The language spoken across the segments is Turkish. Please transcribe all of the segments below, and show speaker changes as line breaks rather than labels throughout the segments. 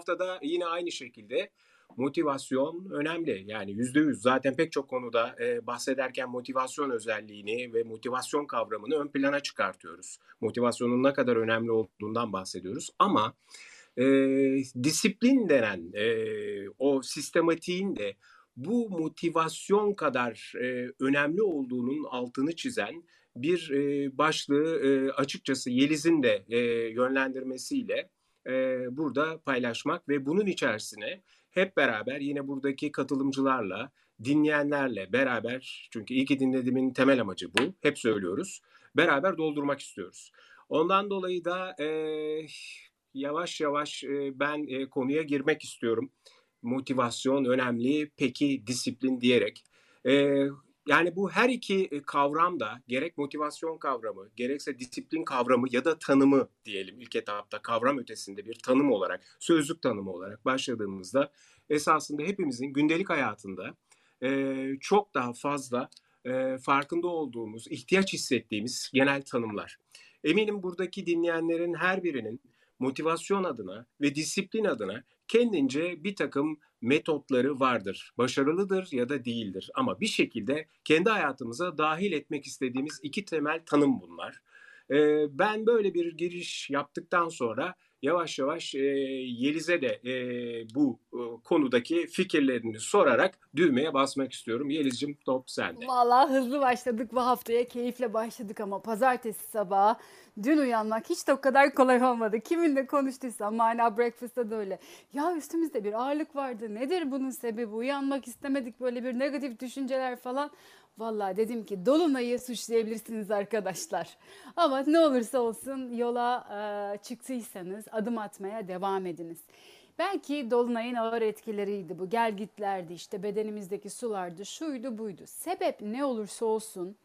haftada yine aynı şekilde motivasyon önemli. Yani yüzde yüz zaten pek çok konuda e, bahsederken motivasyon özelliğini ve motivasyon kavramını ön plana çıkartıyoruz. Motivasyonun ne kadar önemli olduğundan bahsediyoruz. Ama e, disiplin denen e, o sistematiğin de bu motivasyon kadar e, önemli olduğunun altını çizen bir e, başlığı e, açıkçası Yeliz'in de e, yönlendirmesiyle e, burada paylaşmak ve bunun içerisine hep beraber yine buradaki katılımcılarla, dinleyenlerle beraber çünkü iyi ki dinlediğimin temel amacı bu. Hep söylüyoruz. Beraber doldurmak istiyoruz. Ondan dolayı da e, yavaş yavaş e, ben e, konuya girmek istiyorum. Motivasyon önemli, peki disiplin diyerek. E, yani bu her iki e, kavram da gerek motivasyon kavramı, gerekse disiplin kavramı ya da tanımı diyelim ilk etapta kavram ötesinde bir tanım olarak, sözlük tanımı olarak başladığımızda esasında hepimizin gündelik hayatında e, çok daha fazla e, farkında olduğumuz, ihtiyaç hissettiğimiz genel tanımlar. Eminim buradaki dinleyenlerin her birinin motivasyon adına ve disiplin adına kendince bir takım metotları vardır. Başarılıdır ya da değildir ama bir şekilde kendi hayatımıza dahil etmek istediğimiz iki temel tanım bunlar. Ben böyle bir giriş yaptıktan sonra yavaş yavaş e, Yeliz'e de e, bu e, konudaki fikirlerini sorarak düğmeye basmak istiyorum. Yeliz'cim top sende.
Vallahi hızlı başladık bu haftaya keyifle başladık ama pazartesi sabahı dün uyanmak hiç de o kadar kolay olmadı. Kiminle konuştuysam mana breakfast'ta da öyle. Ya üstümüzde bir ağırlık vardı. Nedir bunun sebebi? Uyanmak istemedik böyle bir negatif düşünceler falan. Vallahi dedim ki Dolunay'ı suçlayabilirsiniz arkadaşlar. Ama ne olursa olsun yola e, çıktıysanız adım atmaya devam ediniz. Belki Dolunay'ın ağır etkileriydi bu. Gel gitlerdi işte bedenimizdeki sulardı, şuydu buydu. Sebep ne olursa olsun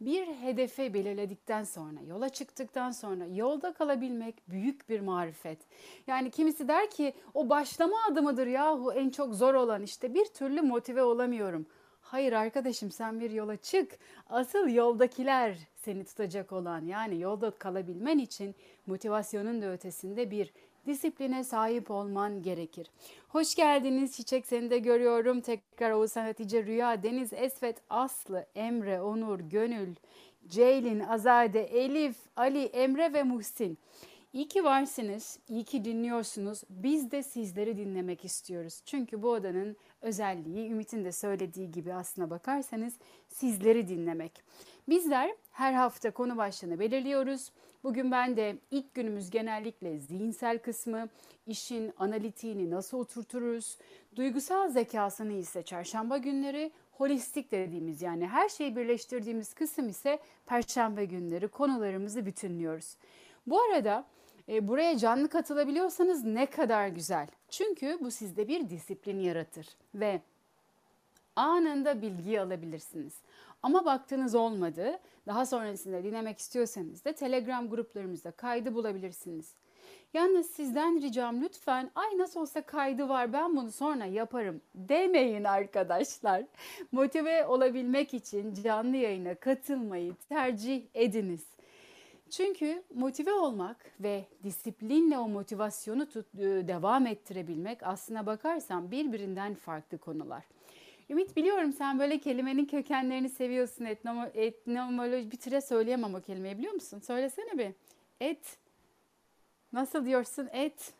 bir hedefe belirledikten sonra, yola çıktıktan sonra yolda kalabilmek büyük bir marifet. Yani kimisi der ki o başlama adımıdır yahu en çok zor olan işte bir türlü motive olamıyorum. Hayır arkadaşım sen bir yola çık. Asıl yoldakiler seni tutacak olan yani yolda kalabilmen için motivasyonun da ötesinde bir disipline sahip olman gerekir. Hoş geldiniz Çiçek seni de görüyorum. Tekrar Oğuzhan Hatice, Rüya, Deniz, Esvet, Aslı, Emre, Onur, Gönül, Ceylin, Azade, Elif, Ali, Emre ve Muhsin. İyi ki varsınız, iyi ki dinliyorsunuz. Biz de sizleri dinlemek istiyoruz. Çünkü bu odanın özelliği Ümit'in de söylediği gibi aslına bakarsanız sizleri dinlemek. Bizler her hafta konu başlığını belirliyoruz. Bugün ben de ilk günümüz genellikle zihinsel kısmı, işin analitiğini nasıl oturturuz, duygusal zekasını ise çarşamba günleri, holistik dediğimiz yani her şeyi birleştirdiğimiz kısım ise perşembe günleri konularımızı bütünlüyoruz. Bu arada e, buraya canlı katılabiliyorsanız ne kadar güzel. Çünkü bu sizde bir disiplin yaratır ve anında bilgi alabilirsiniz. Ama baktığınız olmadı. Daha sonrasında dinlemek istiyorsanız da Telegram gruplarımızda kaydı bulabilirsiniz. Yalnız sizden ricam lütfen ay nasıl olsa kaydı var ben bunu sonra yaparım demeyin arkadaşlar. Motive olabilmek için canlı yayına katılmayı tercih ediniz. Çünkü motive olmak ve disiplinle o motivasyonu tut, e, devam ettirebilmek aslına bakarsan birbirinden farklı konular. Ümit biliyorum sen böyle kelimenin kökenlerini seviyorsun. Etnomo, etnomoloji bir tire söyleyemem o kelimeyi biliyor musun? Söylesene bir. Et. Nasıl diyorsun? Et.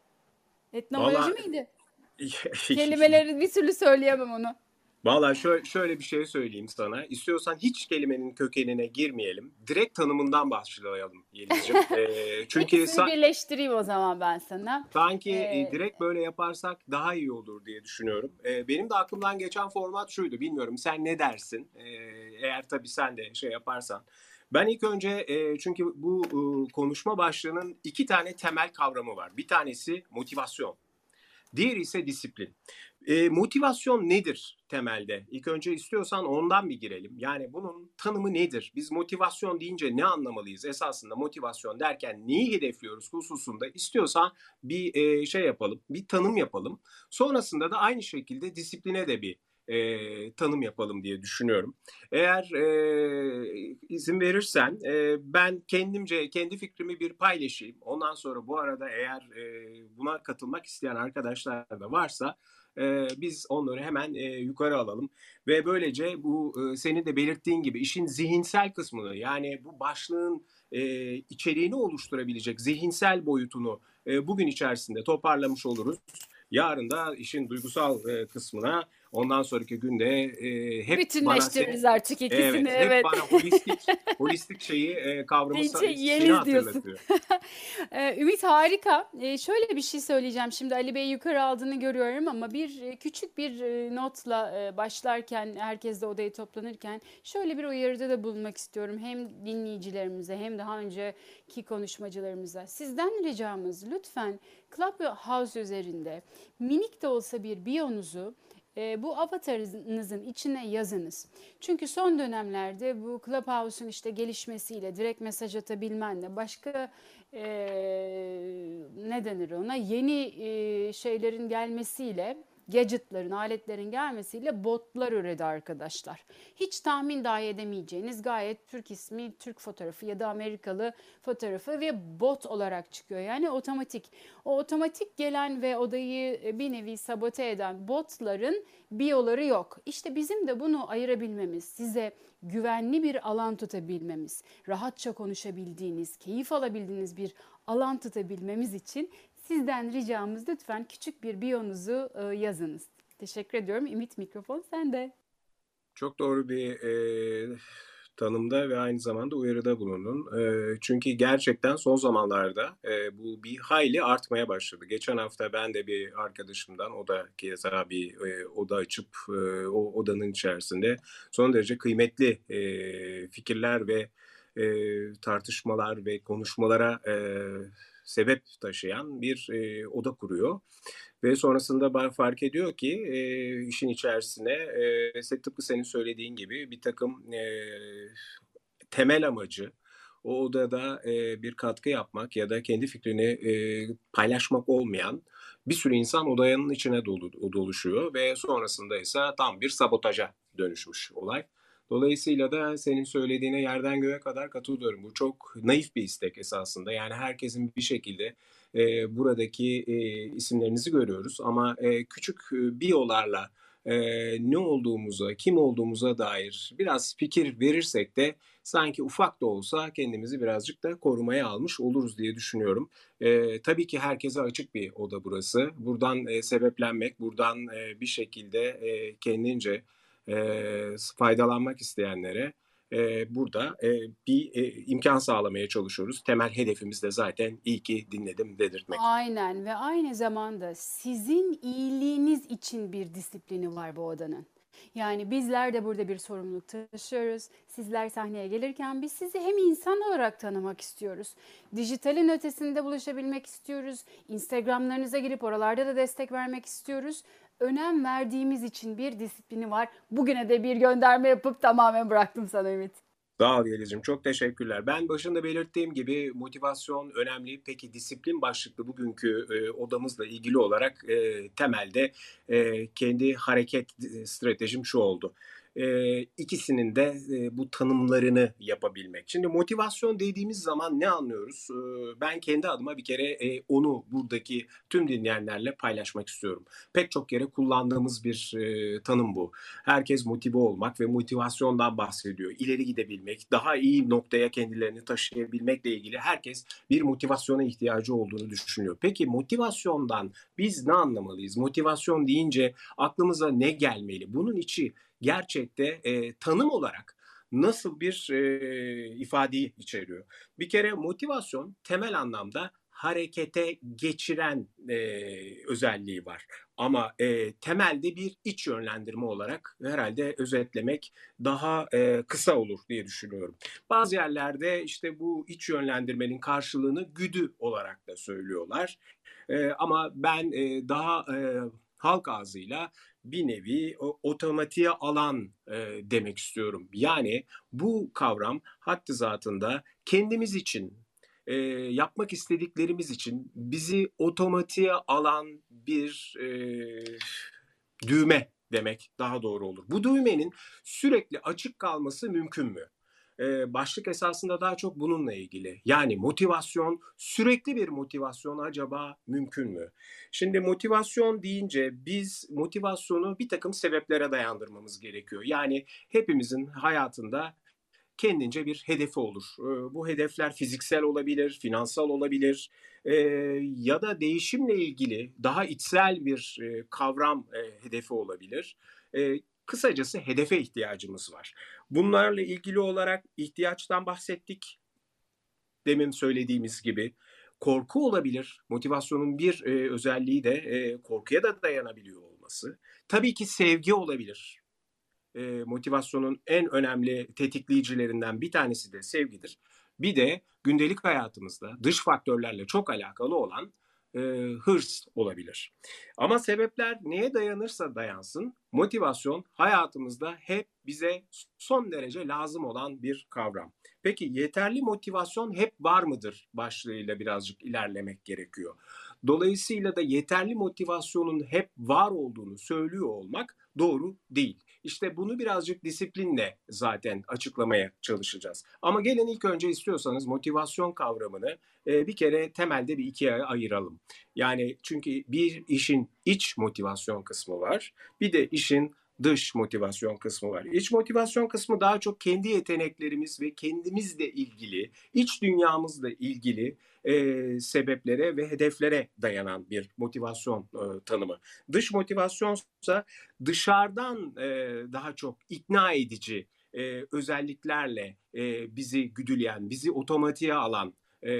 Etnomoloji Vallahi... miydi? Kelimeleri bir türlü söyleyemem onu.
Valla şöyle, şöyle bir şey söyleyeyim sana. İstiyorsan hiç kelimenin kökenine girmeyelim. Direkt tanımından başlayalım Yeliz'ciğim.
Ee, çünkü İkisini birleştireyim o zaman ben sana.
Sanki ee... direkt böyle yaparsak daha iyi olur diye düşünüyorum. Ee, benim de aklımdan geçen format şuydu. Bilmiyorum sen ne dersin? Ee, eğer tabii sen de şey yaparsan. Ben ilk önce e, çünkü bu e, konuşma başlığının iki tane temel kavramı var. Bir tanesi motivasyon. Diğeri ise disiplin. E, motivasyon nedir temelde? İlk önce istiyorsan ondan bir girelim. Yani bunun tanımı nedir? Biz motivasyon deyince ne anlamalıyız? Esasında motivasyon derken neyi hedefliyoruz hususunda istiyorsan bir e, şey yapalım, bir tanım yapalım. Sonrasında da aynı şekilde disipline de bir e, tanım yapalım diye düşünüyorum. Eğer e, izin verirsen e, ben kendimce kendi fikrimi bir paylaşayım. Ondan sonra bu arada eğer e, buna katılmak isteyen arkadaşlar da varsa e, biz onları hemen e, yukarı alalım ve böylece bu e, senin de belirttiğin gibi işin zihinsel kısmını yani bu başlığın e, içeriğini oluşturabilecek zihinsel boyutunu e, bugün içerisinde toparlamış oluruz. Yarın da işin duygusal e, kısmına Ondan sonraki günde e, hep
Bütünleştiririz artık ikisini.
Evet, evet. Hep bana holistik, holistik şeyi e, kavramı
şey, diyorsun. E, Ümit harika. E, şöyle bir şey söyleyeceğim. Şimdi Ali Bey yukarı aldığını görüyorum ama bir küçük bir notla başlarken herkes de odaya toplanırken şöyle bir uyarıda da bulunmak istiyorum. Hem dinleyicilerimize hem daha önceki konuşmacılarımıza. Sizden ricamız lütfen Clubhouse üzerinde minik de olsa bir biyonuzu e, bu avatarınızın içine yazınız. Çünkü son dönemlerde bu Clubhouse'un işte gelişmesiyle, direkt mesaj atabilmenle, başka e, ne denir ona, yeni e, şeylerin gelmesiyle gadgetların, aletlerin gelmesiyle botlar üredi arkadaşlar. Hiç tahmin dahi edemeyeceğiniz gayet Türk ismi, Türk fotoğrafı ya da Amerikalı fotoğrafı ve bot olarak çıkıyor. Yani otomatik. O otomatik gelen ve odayı e, bir nevi sabote eden botların biyoları yok. İşte bizim de bunu ayırabilmemiz, size güvenli bir alan tutabilmemiz, rahatça konuşabildiğiniz, keyif alabildiğiniz bir alan tutabilmemiz için Sizden ricamız lütfen küçük bir biyonuzu e, yazınız. Teşekkür ediyorum. Ümit mikrofon sende.
Çok doğru bir e, tanımda ve aynı zamanda uyarıda bulundun. E, çünkü gerçekten son zamanlarda e, bu bir hayli artmaya başladı. Geçen hafta ben de bir arkadaşımdan, o da keza bir e, oda açıp e, o odanın içerisinde son derece kıymetli e, fikirler ve e, tartışmalar ve konuşmalara e, sebep taşıyan bir e, oda kuruyor. Ve sonrasında fark ediyor ki e, işin içerisine e, tıpkı senin söylediğin gibi bir takım e, temel amacı o odada e, bir katkı yapmak ya da kendi fikrini e, paylaşmak olmayan bir sürü insan odanın içine dolu, doluşuyor ve sonrasında ise tam bir sabotaja dönüşmüş olay. Dolayısıyla da senin söylediğine yerden göğe kadar katılıyorum. Bu çok naif bir istek esasında. Yani herkesin bir şekilde e, buradaki e, isimlerinizi görüyoruz ama e, küçük e, biyolarla e, ne olduğumuza, kim olduğumuza dair biraz fikir verirsek de sanki ufak da olsa kendimizi birazcık da korumaya almış oluruz diye düşünüyorum. E, tabii ki herkese açık bir oda burası. Buradan e, sebeplenmek, buradan e, bir şekilde e, kendince e, faydalanmak isteyenlere e, burada e, bir e, imkan sağlamaya çalışıyoruz. Temel hedefimiz de zaten iyi ki dinledim dedirtmek.
Aynen ve aynı zamanda sizin iyiliğiniz için bir disiplini var bu odanın. Yani bizler de burada bir sorumluluk taşıyoruz. Sizler sahneye gelirken biz sizi hem insan olarak tanımak istiyoruz. Dijitalin ötesinde buluşabilmek istiyoruz. Instagramlarınıza girip oralarda da destek vermek istiyoruz önem verdiğimiz için bir disiplini var. Bugüne de bir gönderme yapıp tamamen bıraktım sana Ümit.
Sağ ol Yeliz'ciğim. Çok teşekkürler. Ben başında belirttiğim gibi motivasyon önemli. Peki disiplin başlıklı bugünkü e, odamızla ilgili olarak e, temelde e, kendi hareket e, stratejim şu oldu e, ikisinin de e, bu tanımlarını yapabilmek. Şimdi motivasyon dediğimiz zaman ne anlıyoruz? E, ben kendi adıma bir kere e, onu buradaki tüm dinleyenlerle paylaşmak istiyorum. Pek çok yere kullandığımız bir e, tanım bu. Herkes motive olmak ve motivasyondan bahsediyor. İleri gidebilmek, daha iyi noktaya kendilerini taşıyabilmekle ilgili herkes bir motivasyona ihtiyacı olduğunu düşünüyor. Peki motivasyondan biz ne anlamalıyız? Motivasyon deyince aklımıza ne gelmeli? Bunun içi gerçekte e, tanım olarak nasıl bir e, ifadeyi içeriyor? Bir kere motivasyon temel anlamda harekete geçiren e, özelliği var. Ama e, temelde bir iç yönlendirme olarak herhalde özetlemek daha e, kısa olur diye düşünüyorum. Bazı yerlerde işte bu iç yönlendirmenin karşılığını güdü olarak da söylüyorlar. E, ama ben e, daha e, halk ağzıyla bir nevi otomatiğe alan e, demek istiyorum. Yani bu kavram hattı zatında kendimiz için e, yapmak istediklerimiz için bizi otomatiğe alan bir e, düğme demek daha doğru olur. Bu düğmenin sürekli açık kalması mümkün mü? Başlık esasında daha çok bununla ilgili. Yani motivasyon, sürekli bir motivasyon acaba mümkün mü? Şimdi motivasyon deyince biz motivasyonu bir takım sebeplere dayandırmamız gerekiyor. Yani hepimizin hayatında kendince bir hedefi olur. Bu hedefler fiziksel olabilir, finansal olabilir ya da değişimle ilgili daha içsel bir kavram hedefi olabilir. Kısacası hedefe ihtiyacımız var. Bunlarla ilgili olarak ihtiyaçtan bahsettik. Demin söylediğimiz gibi korku olabilir. Motivasyonun bir özelliği de korkuya da dayanabiliyor olması. Tabii ki sevgi olabilir e, motivasyonun en önemli tetikleyicilerinden bir tanesi de sevgidir. Bir de gündelik hayatımızda dış faktörlerle çok alakalı olan e, hırs olabilir. Ama sebepler neye dayanırsa dayansın motivasyon hayatımızda hep bize son derece lazım olan bir kavram. Peki yeterli motivasyon hep var mıdır başlığıyla birazcık ilerlemek gerekiyor. Dolayısıyla da yeterli motivasyonun hep var olduğunu söylüyor olmak doğru değil. İşte bunu birazcık disiplinle zaten açıklamaya çalışacağız. Ama gelin ilk önce istiyorsanız motivasyon kavramını e, bir kere temelde bir ikiye ayıralım. Yani çünkü bir işin iç motivasyon kısmı var. Bir de işin dış motivasyon kısmı var. İç motivasyon kısmı daha çok kendi yeteneklerimiz ve kendimizle ilgili, iç dünyamızla ilgili e, sebeplere ve hedeflere dayanan bir motivasyon e, tanımı. Dış motivasyonsa dışarıdan e, daha çok ikna edici e, özelliklerle e, bizi güdüleyen, bizi otomatiğe alan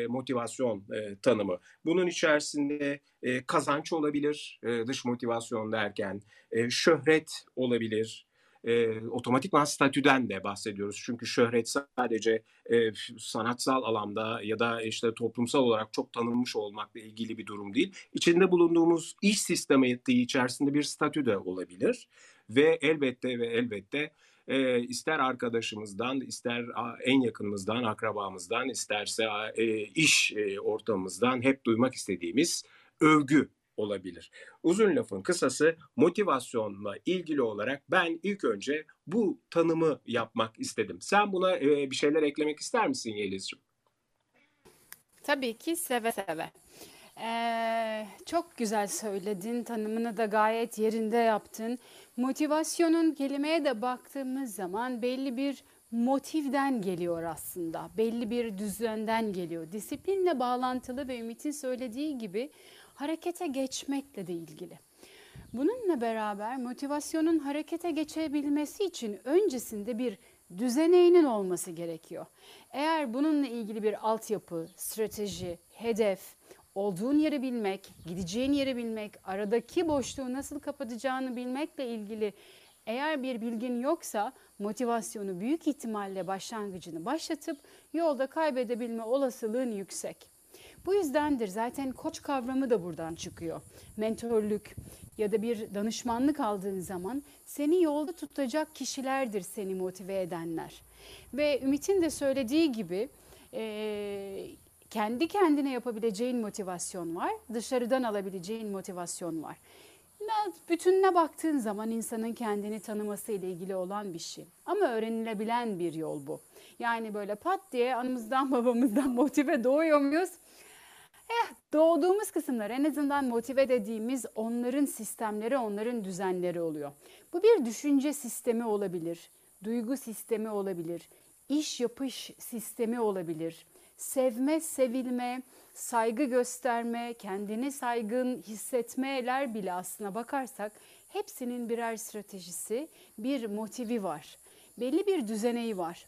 motivasyon e, tanımı. Bunun içerisinde e, kazanç olabilir, e, dış motivasyon derken, e, şöhret olabilir, e, otomatikman statüden de bahsediyoruz. Çünkü şöhret sadece e, sanatsal alanda ya da işte toplumsal olarak çok tanınmış olmakla ilgili bir durum değil. İçinde bulunduğumuz iş sistemi içerisinde bir statü de olabilir. Ve elbette ve elbette e, ister arkadaşımızdan, ister en yakınımızdan, akrabamızdan, isterse e, iş e, ortamımızdan hep duymak istediğimiz övgü olabilir. Uzun lafın kısası motivasyonla ilgili olarak ben ilk önce bu tanımı yapmak istedim. Sen buna e, bir şeyler eklemek ister misin Yeliz'ciğim?
Tabii ki seve seve. Ee, çok güzel söyledin, tanımını da gayet yerinde yaptın. Motivasyonun kelimeye de baktığımız zaman belli bir motivden geliyor aslında. Belli bir düzenden geliyor. Disiplinle bağlantılı ve Ümit'in söylediği gibi harekete geçmekle de ilgili. Bununla beraber motivasyonun harekete geçebilmesi için öncesinde bir düzeneğinin olması gerekiyor. Eğer bununla ilgili bir altyapı, strateji, hedef, olduğun yeri bilmek, gideceğin yeri bilmek, aradaki boşluğu nasıl kapatacağını bilmekle ilgili eğer bir bilgin yoksa motivasyonu büyük ihtimalle başlangıcını başlatıp yolda kaybedebilme olasılığın yüksek. Bu yüzdendir zaten koç kavramı da buradan çıkıyor. Mentörlük ya da bir danışmanlık aldığın zaman seni yolda tutacak kişilerdir seni motive edenler. Ve Ümit'in de söylediği gibi e, kendi kendine yapabileceğin motivasyon var, dışarıdan alabileceğin motivasyon var. Bütününe baktığın zaman insanın kendini tanıması ile ilgili olan bir şey. Ama öğrenilebilen bir yol bu. Yani böyle pat diye anımızdan babamızdan motive doğuyor muyuz? Eh, doğduğumuz kısımlar en azından motive dediğimiz onların sistemleri, onların düzenleri oluyor. Bu bir düşünce sistemi olabilir, duygu sistemi olabilir, iş yapış sistemi olabilir, sevme, sevilme, saygı gösterme, kendini saygın hissetmeler bile aslına bakarsak hepsinin birer stratejisi, bir motivi var. Belli bir düzeneği var.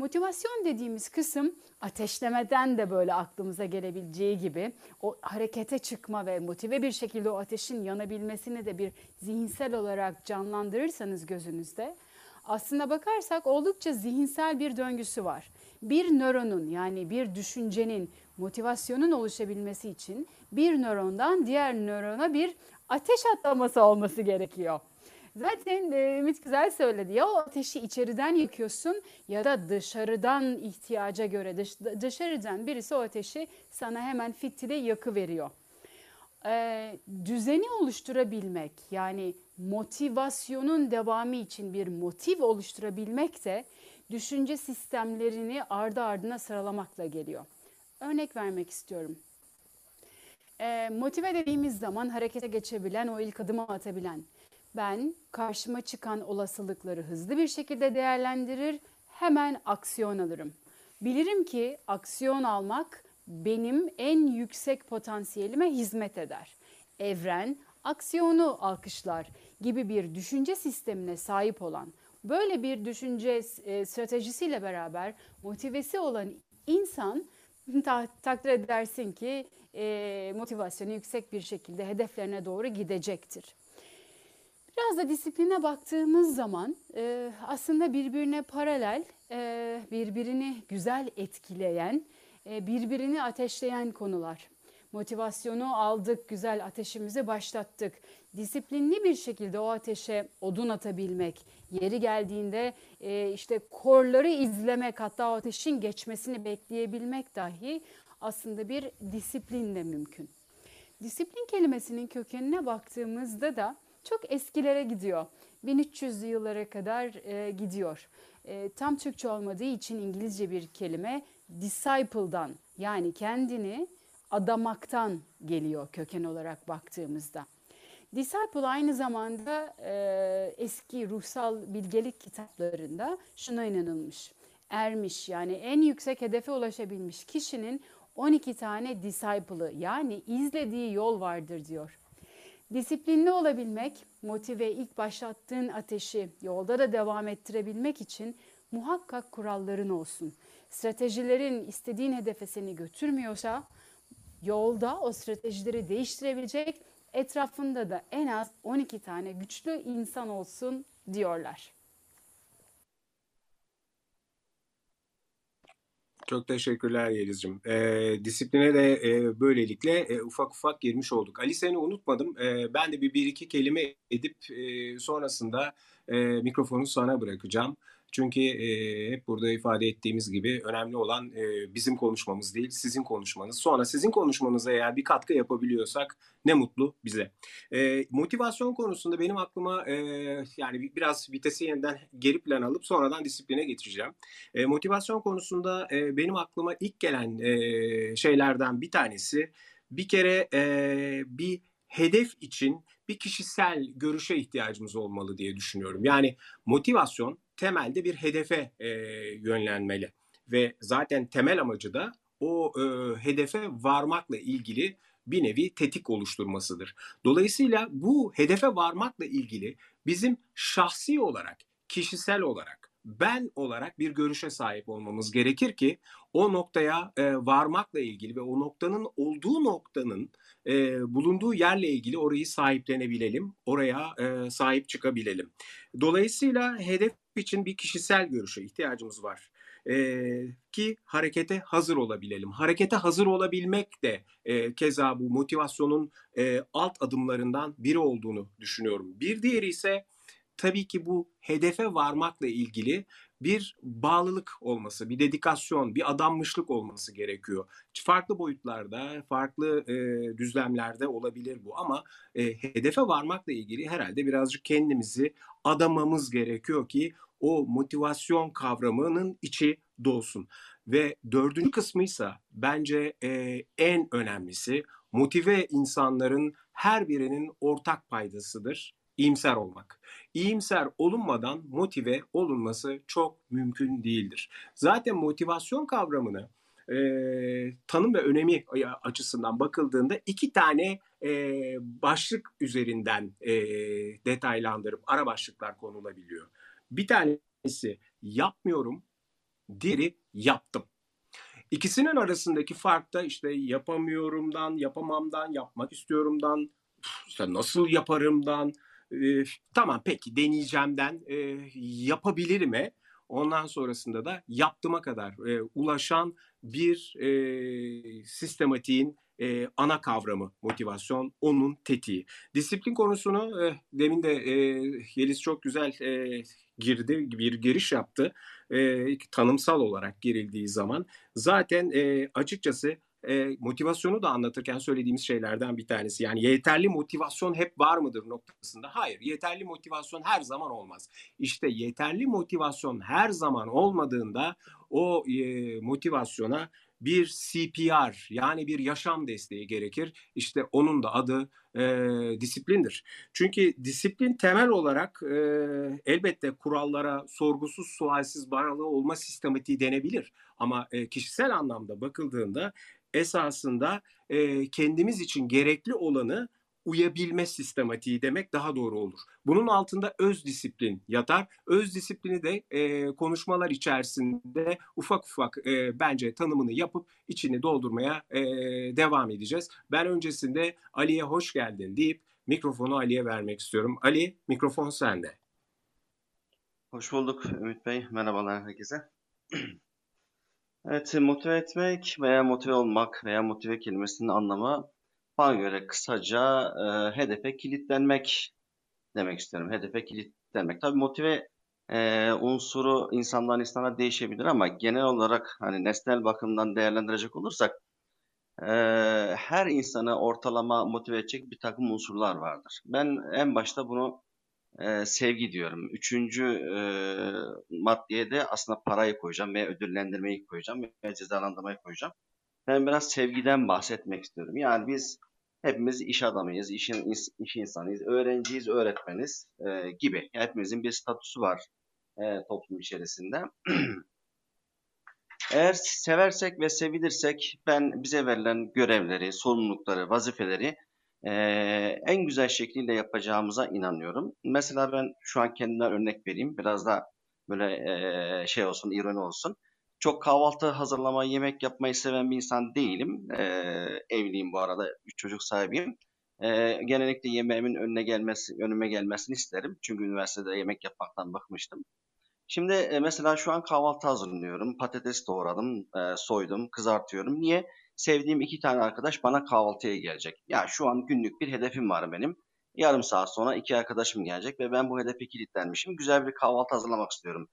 Motivasyon dediğimiz kısım ateşlemeden de böyle aklımıza gelebileceği gibi o harekete çıkma ve motive bir şekilde o ateşin yanabilmesini de bir zihinsel olarak canlandırırsanız gözünüzde aslında bakarsak oldukça zihinsel bir döngüsü var. Bir nöronun yani bir düşüncenin motivasyonun oluşabilmesi için bir nörondan diğer nörona bir ateş atlaması olması gerekiyor. Zaten e, Ümit güzel söyledi. Ya o ateşi içeriden yakıyorsun ya da dışarıdan ihtiyaca göre dış, dışarıdan birisi o ateşi sana hemen fitili yakı veriyor. e, düzeni oluşturabilmek yani motivasyonun devamı için bir motiv oluşturabilmek de düşünce sistemlerini ardı ardına sıralamakla geliyor. Örnek vermek istiyorum. E, motive dediğimiz zaman harekete geçebilen, o ilk adımı atabilen. Ben karşıma çıkan olasılıkları hızlı bir şekilde değerlendirir, hemen aksiyon alırım. Bilirim ki aksiyon almak benim en yüksek potansiyelime hizmet eder. Evren aksiyonu alkışlar gibi bir düşünce sistemine sahip olan, böyle bir düşünce e, stratejisiyle beraber motivesi olan insan ta, takdir edersin ki e, motivasyonu yüksek bir şekilde hedeflerine doğru gidecektir. Biraz da disipline baktığımız zaman e, aslında birbirine paralel, e, birbirini güzel etkileyen, e, birbirini ateşleyen konular. Motivasyonu aldık, güzel ateşimizi başlattık. Disiplinli bir şekilde o ateşe odun atabilmek, yeri geldiğinde e, işte korları izlemek, hatta o ateşin geçmesini bekleyebilmek dahi aslında bir disiplinle mümkün. Disiplin kelimesinin kökenine baktığımızda da çok eskilere gidiyor. 1300'lü yıllara kadar e, gidiyor. E, tam Türkçe olmadığı için İngilizce bir kelime disciple'dan yani kendini adamaktan geliyor köken olarak baktığımızda. Disciple aynı zamanda e, eski ruhsal bilgelik kitaplarında şuna inanılmış. Ermiş yani en yüksek hedefe ulaşabilmiş kişinin 12 tane disciple'ı yani izlediği yol vardır diyor. Disiplinli olabilmek, motive ilk başlattığın ateşi yolda da devam ettirebilmek için muhakkak kuralların olsun. Stratejilerin istediğin hedefe seni götürmüyorsa yolda o stratejileri değiştirebilecek etrafında da en az 12 tane güçlü insan olsun diyorlar.
Çok teşekkürler Yeliz'cim. E, disipline de e, böylelikle e, ufak ufak girmiş olduk. Ali seni unutmadım. E, ben de bir, bir iki kelime edip e, sonrasında e, mikrofonu sana bırakacağım. Çünkü e, hep burada ifade ettiğimiz gibi önemli olan e, bizim konuşmamız değil, sizin konuşmanız. Sonra sizin konuşmanıza eğer bir katkı yapabiliyorsak ne mutlu bize. E, motivasyon konusunda benim aklıma e, yani biraz vitesi yeniden geri plan alıp sonradan disipline getireceğim. E, motivasyon konusunda e, benim aklıma ilk gelen e, şeylerden bir tanesi bir kere e, bir hedef için bir kişisel görüşe ihtiyacımız olmalı diye düşünüyorum. Yani motivasyon temelde bir hedefe e, yönlenmeli ve zaten temel amacı da o e, hedefe varmakla ilgili bir nevi tetik oluşturmasıdır. Dolayısıyla bu hedefe varmakla ilgili bizim şahsi olarak, kişisel olarak, ben olarak bir görüşe sahip olmamız gerekir ki o noktaya e, varmakla ilgili ve o noktanın olduğu noktanın e, bulunduğu yerle ilgili orayı sahiplenebilelim, oraya e, sahip çıkabilelim. Dolayısıyla hedef için bir kişisel görüşe ihtiyacımız var. Ee, ki harekete hazır olabilelim. Harekete hazır olabilmek de e, keza bu motivasyonun e, alt adımlarından biri olduğunu düşünüyorum. Bir diğeri ise tabii ki bu hedefe varmakla ilgili bir bağlılık olması, bir dedikasyon, bir adanmışlık olması gerekiyor. Farklı boyutlarda, farklı e, düzlemlerde olabilir bu ama e, hedefe varmakla ilgili herhalde birazcık kendimizi adamamız gerekiyor ki o motivasyon kavramının içi dolsun. Ve dördüncü kısmıysa bence e, en önemlisi motive insanların her birinin ortak paydasıdır. İyimser olmak. İyimser olunmadan motive olunması çok mümkün değildir. Zaten motivasyon kavramını e, tanım ve önemi açısından bakıldığında iki tane e, başlık üzerinden e, detaylandırıp ara başlıklar konulabiliyor. Bir tanesi yapmıyorum, diğeri yaptım. İkisinin arasındaki fark da işte yapamıyorumdan, yapamamdan, yapmak istiyorumdan, işte nasıl yaparımdan, e, tamam peki deneyeceğimden, e, yapabilirime, ondan sonrasında da yaptıma kadar e, ulaşan bir e, sistematiğin e, ana kavramı motivasyon, onun tetiği. Disiplin konusunu e, demin de e, Yeliz çok güzel e, girdi, bir giriş yaptı. E, tanımsal olarak girildiği zaman zaten e, açıkçası e, motivasyonu da anlatırken söylediğimiz şeylerden bir tanesi. Yani yeterli motivasyon hep var mıdır noktasında? Hayır, yeterli motivasyon her zaman olmaz. İşte yeterli motivasyon her zaman olmadığında o e, motivasyona bir CPR yani bir yaşam desteği gerekir. İşte onun da adı e, disiplindir. Çünkü disiplin temel olarak e, elbette kurallara sorgusuz sualsiz bağlı olma sistematiği denebilir. Ama e, kişisel anlamda bakıldığında esasında e, kendimiz için gerekli olanı uyabilme sistematiği demek daha doğru olur. Bunun altında öz disiplin yatar. Öz disiplini de e, konuşmalar içerisinde ufak ufak e, bence tanımını yapıp içini doldurmaya e, devam edeceğiz. Ben öncesinde Ali'ye hoş geldin deyip mikrofonu Ali'ye vermek istiyorum. Ali mikrofon sende.
Hoş bulduk Ümit Bey. Merhabalar herkese. Evet, motive etmek veya motive olmak veya motive kelimesinin anlamı bana göre kısaca e, hedefe kilitlenmek demek istiyorum. Hedefe kilitlenmek. Tabii motive e, unsuru insandan insana değişebilir ama genel olarak hani nesnel bakımdan değerlendirecek olursak e, her insanı ortalama motive edecek bir takım unsurlar vardır. Ben en başta bunu e, sevgi diyorum. Üçüncü e, maddeye de aslında parayı koyacağım veya ödüllendirmeyi koyacağım veya cezalandırmayı koyacağım. Ben biraz sevgiden bahsetmek istiyorum. Yani biz hepimiz iş adamıyız, iş, iş insanıyız, öğrenciyiz, öğretmeniz e, gibi. hepimizin bir statüsü var e, toplum içerisinde. Eğer seversek ve sevilirsek ben bize verilen görevleri, sorumlulukları, vazifeleri e, en güzel şekliyle yapacağımıza inanıyorum. Mesela ben şu an kendimden örnek vereyim. Biraz da böyle e, şey olsun, ironi olsun. Çok kahvaltı hazırlamayı, yemek yapmayı seven bir insan değilim. E, evliyim bu arada, üç çocuk sahibiyim. E, genellikle yemeğimin önüne gelmesi, önüme gelmesini isterim. Çünkü üniversitede yemek yapmaktan bakmıştım. Şimdi e, mesela şu an kahvaltı hazırlıyorum. Patates doğradım, e, soydum, kızartıyorum. Niye? Sevdiğim iki tane arkadaş bana kahvaltıya gelecek. Ya şu an günlük bir hedefim var benim. Yarım saat sonra iki arkadaşım gelecek ve ben bu hedefe kilitlenmişim. Güzel bir kahvaltı hazırlamak istiyorum.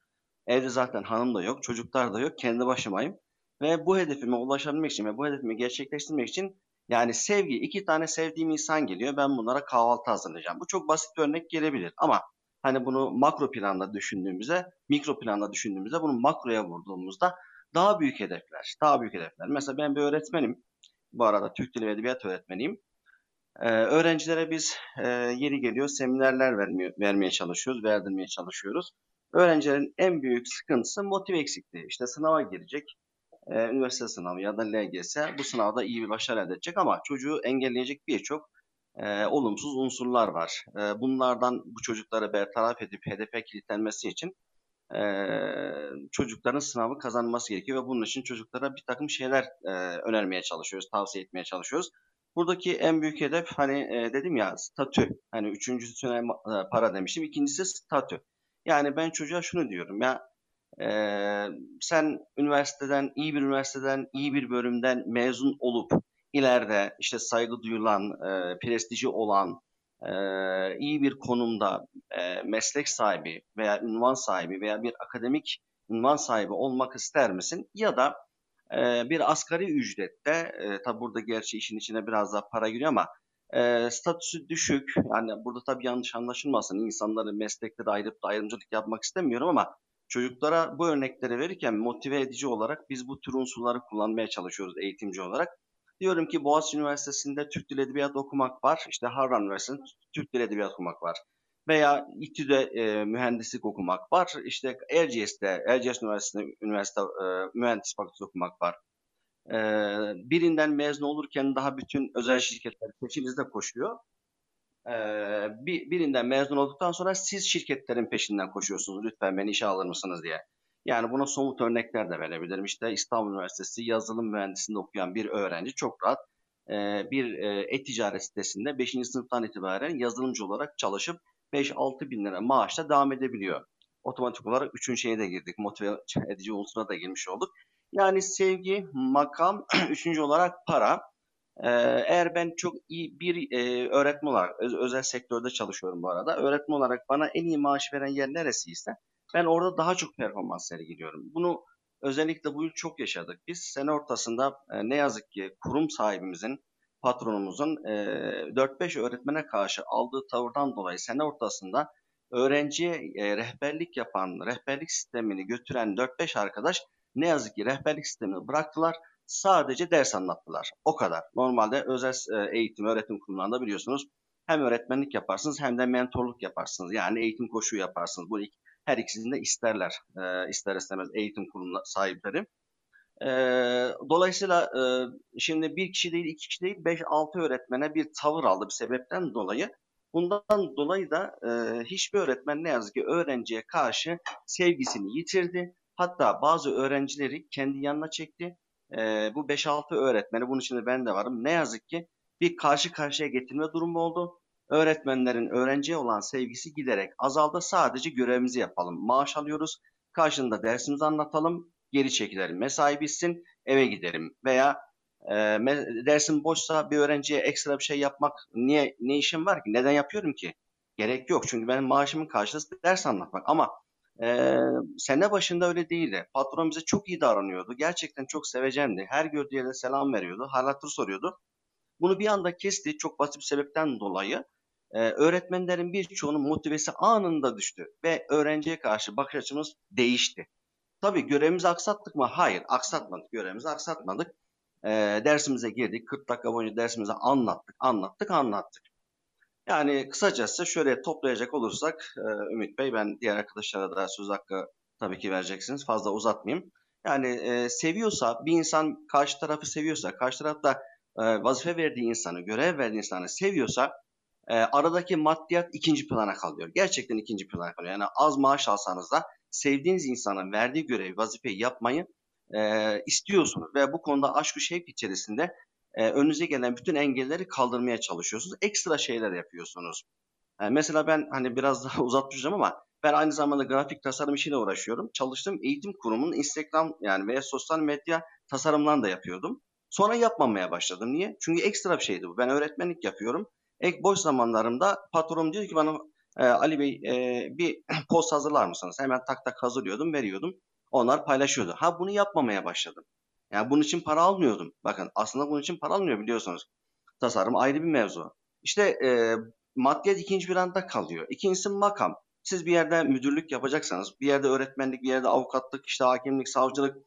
Evde zaten hanım da yok, çocuklar da yok, kendi başımayım. Ve bu hedefime ulaşabilmek için ve bu hedefimi gerçekleştirmek için yani sevgi, iki tane sevdiğim insan geliyor. Ben bunlara kahvaltı hazırlayacağım. Bu çok basit bir örnek gelebilir ama hani bunu makro planda düşündüğümüzde, mikro planda düşündüğümüzde, bunu makroya vurduğumuzda daha büyük hedefler, daha büyük hedefler. Mesela ben bir öğretmenim. Bu arada Türk Dili ve Edebiyat öğretmeniyim. Ee, öğrencilere biz e, yeri geliyor seminerler vermeye, vermeye çalışıyoruz, verdirmeye çalışıyoruz. Öğrencilerin en büyük sıkıntısı motive eksikliği. İşte sınava girecek, e, üniversite sınavı ya da LGS bu sınavda iyi bir başarı elde edecek ama çocuğu engelleyecek birçok e, olumsuz unsurlar var. E, bunlardan bu çocukları bertaraf edip hedefe kilitlenmesi için e, çocukların sınavı kazanması gerekiyor ve bunun için çocuklara bir takım şeyler e, önermeye çalışıyoruz, tavsiye etmeye çalışıyoruz. Buradaki en büyük hedef hani e, dedim ya statü. Hani üçüncüsüne e, para demiştim. İkincisi statü. Yani ben çocuğa şunu diyorum ya e, sen üniversiteden, iyi bir üniversiteden, iyi bir bölümden mezun olup ileride işte saygı duyulan, e, prestiji olan, e, iyi bir konumda meslek sahibi veya ünvan sahibi veya bir akademik ünvan sahibi olmak ister misin? Ya da bir asgari ücrette, e, tabi burada gerçi işin içine biraz daha para giriyor ama e, statüsü düşük, yani burada tabi yanlış anlaşılmasın, insanları meslekleri ayırıp da ayrımcılık yapmak istemiyorum ama çocuklara bu örnekleri verirken motive edici olarak biz bu tür unsurları kullanmaya çalışıyoruz eğitimci olarak. Diyorum ki Boğaziçi Üniversitesi'nde Türk Dil Edebiyat okumak var. İşte Harvard Üniversitesi'nde Türk Dil Edebiyat okumak var. Veya İTÜ'de e, mühendislik okumak var. İşte Erciyes'te, Erciyes Üniversitesi'nde üniversite, e, mühendis fakültesi okumak var. E, birinden mezun olurken daha bütün özel şirketler peşinizde koşuyor. E, bir, birinden mezun olduktan sonra siz şirketlerin peşinden koşuyorsunuz. Lütfen beni işe alır mısınız diye. Yani buna somut örnekler de verebilirim. İşte İstanbul Üniversitesi yazılım mühendisliğinde okuyan bir öğrenci çok rahat e, bir e, e-ticaret sitesinde 5. sınıftan itibaren yazılımcı olarak çalışıp 5-6 bin lira maaşla devam edebiliyor. Otomatik olarak üçüncü şeye de girdik. Motive edici unsura da girmiş olduk. Yani sevgi, makam, üçüncü olarak para. Ee, eğer ben çok iyi bir e, öğretmen olarak, öz, özel sektörde çalışıyorum bu arada. Öğretmen olarak bana en iyi maaş veren yer neresiyse ben orada daha çok performans sergiliyorum. Bunu Özellikle bu yıl çok yaşadık. Biz sene ortasında e, ne yazık ki kurum sahibimizin, patronumuzun e, 4-5 öğretmene karşı aldığı tavırdan dolayı sene ortasında öğrenciye e, rehberlik yapan, rehberlik sistemini götüren 4-5 arkadaş ne yazık ki rehberlik sistemini bıraktılar. Sadece ders anlattılar. O kadar. Normalde özel e, eğitim, öğretim kurumlarında biliyorsunuz hem öğretmenlik yaparsınız hem de mentorluk yaparsınız. Yani eğitim koşu yaparsınız. Bu her ikisini de isterler. E, ister istemez eğitim kurumu sahipleri. E, dolayısıyla e, şimdi bir kişi değil, iki kişi değil, beş, altı öğretmene bir tavır aldı bir sebepten dolayı. Bundan dolayı da e, hiçbir öğretmen ne yazık ki öğrenciye karşı sevgisini yitirdi. Hatta bazı öğrencileri kendi yanına çekti. E, bu 5-6 öğretmeni, bunun içinde ben de varım. Ne yazık ki bir karşı karşıya getirme durumu oldu. Öğretmenlerin öğrenciye olan sevgisi giderek azaldı. Sadece görevimizi yapalım. Maaş alıyoruz. Karşında dersimizi anlatalım. Geri çekilelim. Mesai bitsin eve giderim. Veya e, dersim boşsa bir öğrenciye ekstra bir şey yapmak niye ne işim var ki? Neden yapıyorum ki? Gerek yok. Çünkü benim maaşımın karşılığı ders anlatmak. Ama e, sene başında öyle değildi. Patron bize çok iyi davranıyordu. Gerçekten çok sevecendi. Her gördüğü yerde selam veriyordu. Hal hatır soruyordu. Bunu bir anda kesti çok basit bir sebepten dolayı. E, öğretmenlerin birçoğunun motivesi anında düştü ve öğrenciye karşı bakış açımız değişti. Tabii görevimizi aksattık mı? Hayır, aksatmadık. Görevimizi aksatmadık. E, dersimize girdik. 40 dakika boyunca dersimizi anlattık, anlattık, anlattık. Yani kısacası şöyle toplayacak olursak e, Ümit Bey, ben diğer arkadaşlara da söz hakkı tabii ki vereceksiniz. Fazla uzatmayayım. Yani e, seviyorsa, bir insan karşı tarafı seviyorsa, karşı tarafta e, vazife verdiği insanı, görev verdiği insanı seviyorsa e, aradaki maddiyat ikinci plana kalıyor. Gerçekten ikinci plana kalıyor. Yani az maaş alsanız da sevdiğiniz insanın verdiği görevi, vazifeyi yapmayı e, istiyorsunuz. Ve bu konuda aşk-ı şevk içerisinde e, önünüze gelen bütün engelleri kaldırmaya çalışıyorsunuz. Ekstra şeyler yapıyorsunuz. E, mesela ben hani biraz daha uzatmışım ama ben aynı zamanda grafik tasarım işiyle uğraşıyorum. Çalıştığım eğitim kurumunun Instagram yani veya sosyal medya tasarımlarını da yapıyordum. Sonra yapmamaya başladım. Niye? Çünkü ekstra bir şeydi bu. Ben öğretmenlik yapıyorum. Ek boş zamanlarımda patronum diyor ki bana e, Ali Bey e, bir post hazırlar mısınız? Hemen tak tak hazırlıyordum, veriyordum. Onlar paylaşıyordu. Ha bunu yapmamaya başladım. Yani bunun için para almıyordum. Bakın aslında bunun için para almıyor biliyorsunuz. Tasarım ayrı bir mevzu. İşte e, maddiyat ikinci bir anda kalıyor. İkincisi makam. Siz bir yerde müdürlük yapacaksanız, bir yerde öğretmenlik, bir yerde avukatlık, işte hakimlik, savcılık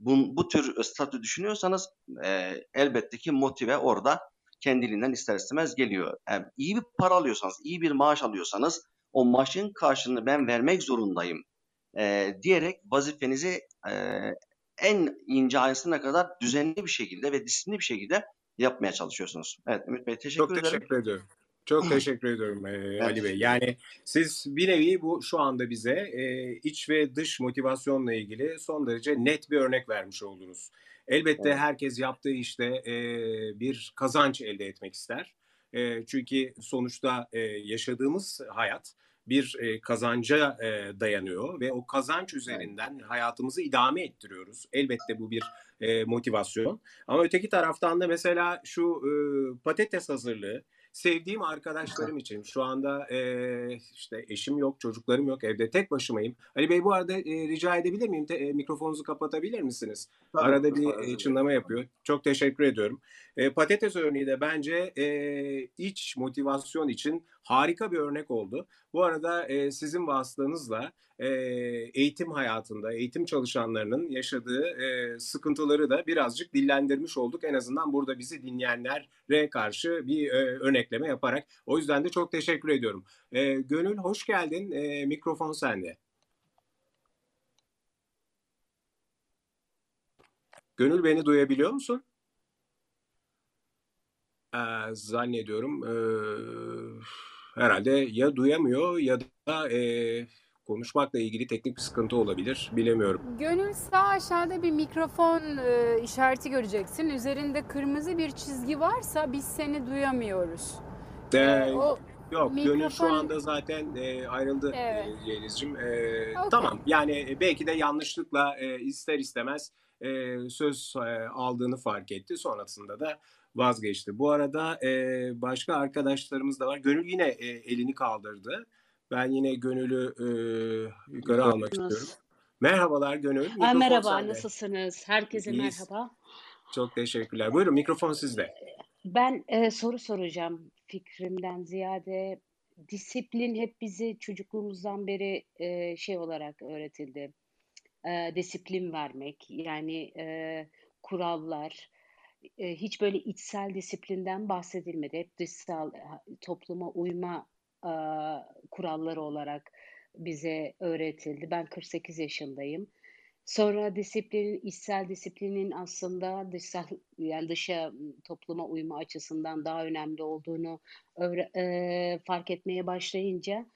bu, bu tür statü düşünüyorsanız e, elbette ki motive orada kendiliğinden ister istemez geliyor. Yani iyi bir para alıyorsanız, iyi bir maaş alıyorsanız o maaşın karşılığını ben vermek zorundayım e, diyerek vazifenizi e, en ince ayrıntısına kadar düzenli bir şekilde ve disiplinli bir şekilde yapmaya çalışıyorsunuz. Evet Ümit Bey teşekkür
Çok
ederim.
Çok teşekkür ediyorum. Çok teşekkür ediyorum e, evet. Ali Bey. Yani siz bir nevi bu şu anda bize e, iç ve dış motivasyonla ilgili son derece net bir örnek vermiş oldunuz. Elbette evet. herkes yaptığı işte e, bir kazanç elde etmek ister. E, çünkü sonuçta e, yaşadığımız hayat bir e, kazanca e, dayanıyor ve o kazanç üzerinden hayatımızı idame ettiriyoruz. Elbette bu bir e, motivasyon. Ama öteki taraftan da mesela şu e, patates hazırlığı sevdiğim arkadaşlarım için şu anda e, işte eşim yok, çocuklarım yok, evde tek başımayım. Ali Bey bu arada e, rica edebilir miyim? Te, e, mikrofonunuzu kapatabilir misiniz? Tabii, arada bir e, çınlama yapıyor. Çok teşekkür ediyorum. E, patates örneği de bence e, iç motivasyon için harika bir örnek oldu. Bu arada e, sizin vasıtanızla e, eğitim hayatında, eğitim çalışanlarının yaşadığı e, sıkıntıları da birazcık dillendirmiş olduk. En azından burada bizi dinleyenlere karşı bir e, örnekleme yaparak. O yüzden de çok teşekkür ediyorum. E, Gönül hoş geldin. E, mikrofon sende. Gönül beni duyabiliyor musun? Ee, zannediyorum e, herhalde ya duyamıyor ya da e, konuşmakla ilgili teknik bir sıkıntı olabilir. Bilemiyorum.
Gönül sağ aşağıda bir mikrofon e, işareti göreceksin. Üzerinde kırmızı bir çizgi varsa biz seni duyamıyoruz.
Ee, o Yok mikrofon... Gönül şu anda zaten e, ayrıldı evet. e, Yeliz'cim. E, okay. Tamam yani belki de yanlışlıkla e, ister istemez e, söz e, aldığını fark etti. Sonrasında da vazgeçti. Bu arada e, başka arkadaşlarımız da var. Gönül yine e, elini kaldırdı. Ben yine Gönül'ü e, yukarı almak istiyorum. Merhabalar Gönül.
Aa,
Mikrofon
merhaba,
sende.
nasılsınız? Herkese
İyiyiz.
merhaba.
Çok teşekkürler. Buyurun mikrofon sizde.
Ben e, soru soracağım fikrimden ziyade. Disiplin hep bizi çocukluğumuzdan beri e, şey olarak öğretildi. E, disiplin vermek, yani e, kurallar. E, hiç böyle içsel disiplinden bahsedilmedi. Hep dışsal ha- topluma uyma e, kuralları olarak bize öğretildi. Ben 48 yaşındayım. Sonra disiplin, içsel disiplinin aslında dışsal yani dışa topluma uyma açısından daha önemli olduğunu öğre- eee, fark etmeye başlayınca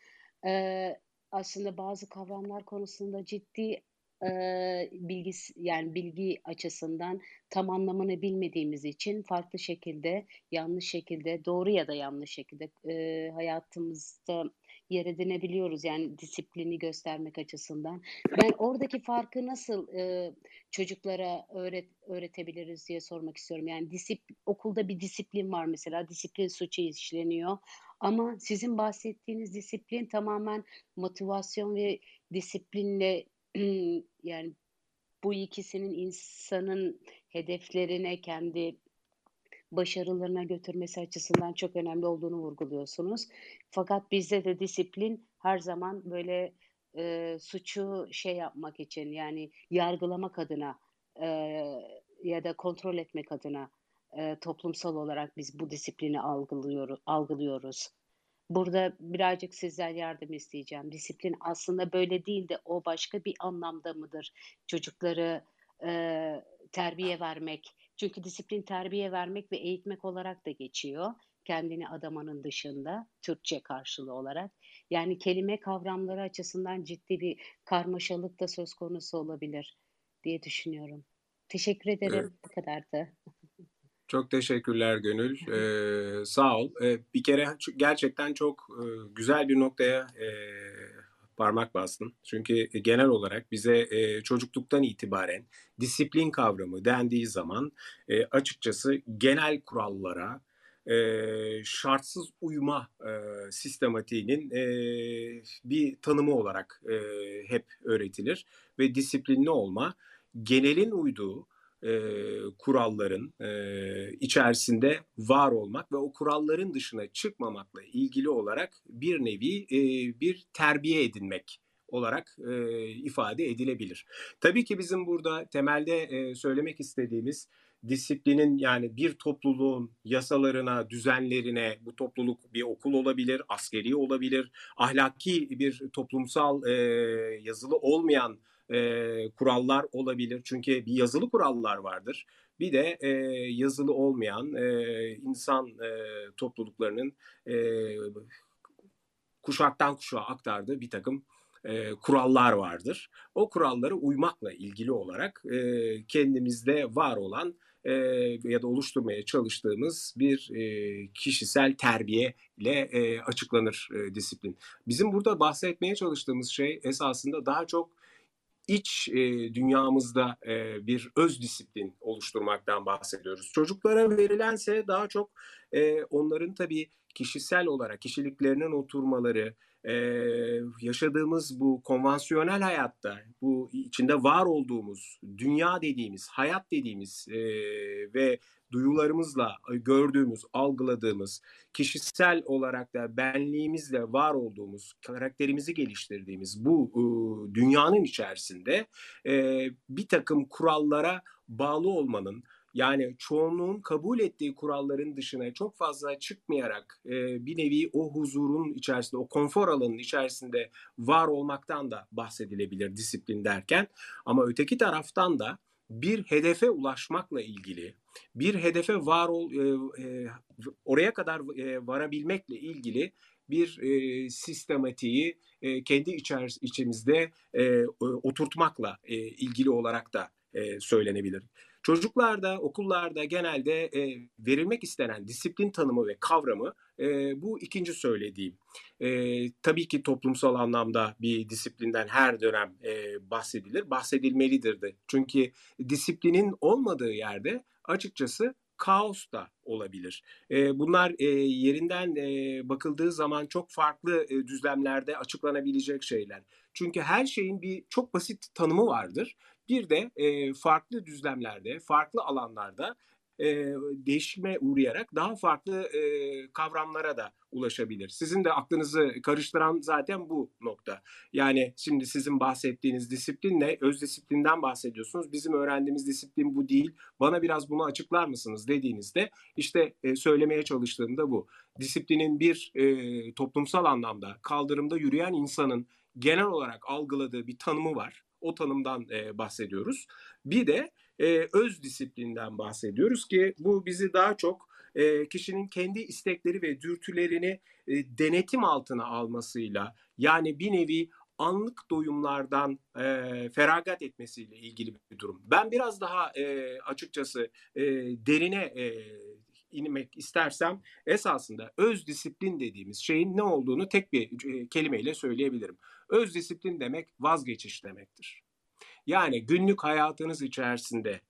eee, aslında bazı kavramlar konusunda ciddi eee bilgis yani bilgi açısından tam anlamını bilmediğimiz için farklı şekilde, yanlış şekilde, doğru ya da yanlış şekilde eee, hayatımızda yer edinebiliyoruz. Yani disiplini göstermek açısından. Ben oradaki farkı nasıl e, çocuklara öğret öğretebiliriz diye sormak istiyorum. Yani disip okulda bir disiplin var mesela, disiplin suçu işleniyor. Ama sizin bahsettiğiniz disiplin tamamen motivasyon ve disiplinle yani bu ikisinin insanın hedeflerine, kendi başarılarına götürmesi açısından çok önemli olduğunu vurguluyorsunuz. Fakat bizde de disiplin her zaman böyle e, suçu şey yapmak için yani yargılamak adına e, ya da kontrol etmek adına e, toplumsal olarak biz bu disiplini algılıyoruz. algılıyoruz. Burada birazcık sizden yardım isteyeceğim. Disiplin aslında böyle değil de o başka bir anlamda mıdır? Çocukları e, terbiye vermek. Çünkü disiplin terbiye vermek ve eğitmek olarak da geçiyor. Kendini adamanın dışında Türkçe karşılığı olarak. Yani kelime kavramları açısından ciddi bir karmaşalık da söz konusu olabilir diye düşünüyorum. Teşekkür
Evet.
ederim. Bu kadardı.
Çok teşekkürler Gönül. Ee, sağ ol. Ee, bir kere gerçekten çok e, güzel bir noktaya e, parmak bastın. Çünkü genel olarak bize e, çocukluktan itibaren disiplin kavramı dendiği zaman e, açıkçası genel kurallara e, şartsız uyma e, sistematiğinin e, bir tanımı olarak e, hep öğretilir ve disiplinli olma genelin uyduğu e, kuralların e, içerisinde var olmak ve o kuralların dışına çıkmamakla ilgili olarak bir nevi e, bir terbiye edinmek olarak e, ifade edilebilir. Tabii ki bizim burada temelde e, söylemek istediğimiz disiplinin yani bir topluluğun yasalarına, düzenlerine, bu topluluk bir okul olabilir, askeri olabilir, ahlaki bir toplumsal e, yazılı olmayan e, kurallar olabilir. Çünkü bir yazılı kurallar vardır. Bir de e, yazılı olmayan e, insan e, topluluklarının e, kuşaktan kuşağa aktardığı bir takım e, kurallar vardır. O kurallara uymakla ilgili olarak e, kendimizde var olan e, ya da oluşturmaya çalıştığımız bir e, kişisel terbiye ile e, açıklanır e, disiplin. Bizim burada bahsetmeye çalıştığımız şey esasında daha çok iç e, dünyamızda e, bir öz disiplin oluşturmaktan bahsediyoruz. Çocuklara verilense daha çok e, onların tabii kişisel olarak kişiliklerinin oturmaları, e, yaşadığımız bu konvansiyonel hayatta, bu içinde var olduğumuz dünya dediğimiz, hayat dediğimiz e, ve duyularımızla gördüğümüz, algıladığımız, kişisel olarak da benliğimizle var olduğumuz, karakterimizi geliştirdiğimiz bu e, dünyanın içerisinde e, bir takım kurallara bağlı olmanın, yani çoğunluğun kabul ettiği kuralların dışına çok fazla çıkmayarak e, bir nevi o huzurun içerisinde, o konfor alanının içerisinde var olmaktan da bahsedilebilir disiplin derken. Ama öteki taraftan da bir hedefe ulaşmakla ilgili, bir hedefe var ol, e, e, oraya kadar e, varabilmekle ilgili bir e, sistematiği e, kendi içer, içimizde e, oturtmakla e, ilgili olarak da e, söylenebilir. Çocuklarda, okullarda genelde e, verilmek istenen disiplin tanımı ve kavramı e, bu ikinci söylediğim. E, tabii ki toplumsal anlamda bir disiplinden her dönem e, bahsedilir, bahsedilmelidir de. Çünkü disiplinin olmadığı yerde açıkçası kaos da olabilir. E, bunlar e, yerinden e, bakıldığı zaman çok farklı düzlemlerde açıklanabilecek şeyler. Çünkü her şeyin bir çok basit tanımı vardır. Bir de farklı düzlemlerde, farklı alanlarda e, değişime uğrayarak daha farklı e, kavramlara da ulaşabilir. Sizin de aklınızı karıştıran zaten bu nokta. Yani şimdi sizin bahsettiğiniz disiplinle öz disiplinden bahsediyorsunuz. Bizim öğrendiğimiz disiplin bu değil. Bana biraz bunu açıklar mısınız dediğinizde işte e, söylemeye çalıştığım da bu. Disiplinin bir e, toplumsal anlamda kaldırımda yürüyen insanın genel olarak algıladığı bir tanımı var. O tanımdan e, bahsediyoruz. Bir de e, öz disiplinden bahsediyoruz ki bu bizi daha çok e, kişinin kendi istekleri ve dürtülerini e, denetim altına almasıyla yani bir nevi anlık doyumlardan e, feragat etmesiyle ilgili bir durum. Ben biraz daha e, açıkçası e, derine e, inmek istersem esasında öz disiplin dediğimiz şeyin ne olduğunu tek bir e, kelimeyle söyleyebilirim. Öz disiplin demek vazgeçiş demektir. Yani günlük hayatınız içerisinde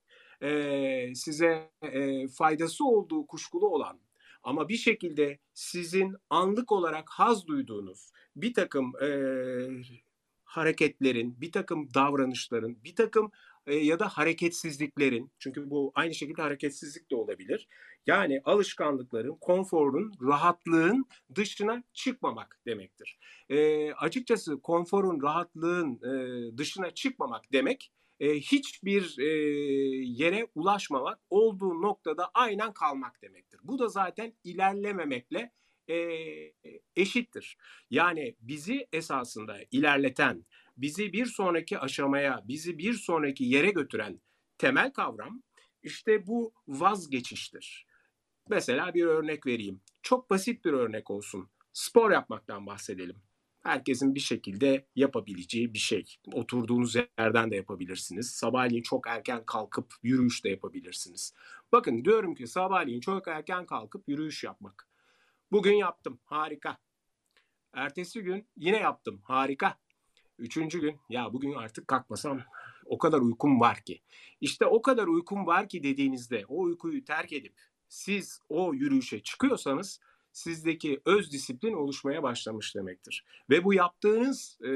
e, size e, faydası olduğu kuşkulu olan ama bir şekilde sizin anlık olarak haz duyduğunuz bir takım e, hareketlerin, bir takım davranışların, bir takım ya da hareketsizliklerin, çünkü bu aynı şekilde hareketsizlik de olabilir. Yani alışkanlıkların, konforun, rahatlığın dışına çıkmamak demektir. E, açıkçası konforun, rahatlığın e, dışına çıkmamak demek e, hiçbir e, yere ulaşmamak, olduğu noktada aynen kalmak demektir. Bu da zaten ilerlememekle e, eşittir. Yani bizi esasında ilerleten, bizi bir sonraki aşamaya, bizi bir sonraki yere götüren temel kavram işte bu vazgeçiştir. Mesela bir örnek vereyim. Çok basit bir örnek olsun. Spor yapmaktan bahsedelim. Herkesin bir şekilde yapabileceği bir şey. Oturduğunuz yerden de yapabilirsiniz. Sabahleyin çok erken kalkıp yürüyüş de yapabilirsiniz. Bakın diyorum ki sabahleyin çok erken kalkıp yürüyüş yapmak. Bugün yaptım. Harika. Ertesi gün yine yaptım. Harika. Üçüncü gün ya bugün artık kalkmasam o kadar uykum var ki. İşte o kadar uykum var ki dediğinizde o uykuyu terk edip siz o yürüyüşe çıkıyorsanız sizdeki öz disiplin oluşmaya başlamış demektir. Ve bu yaptığınız e,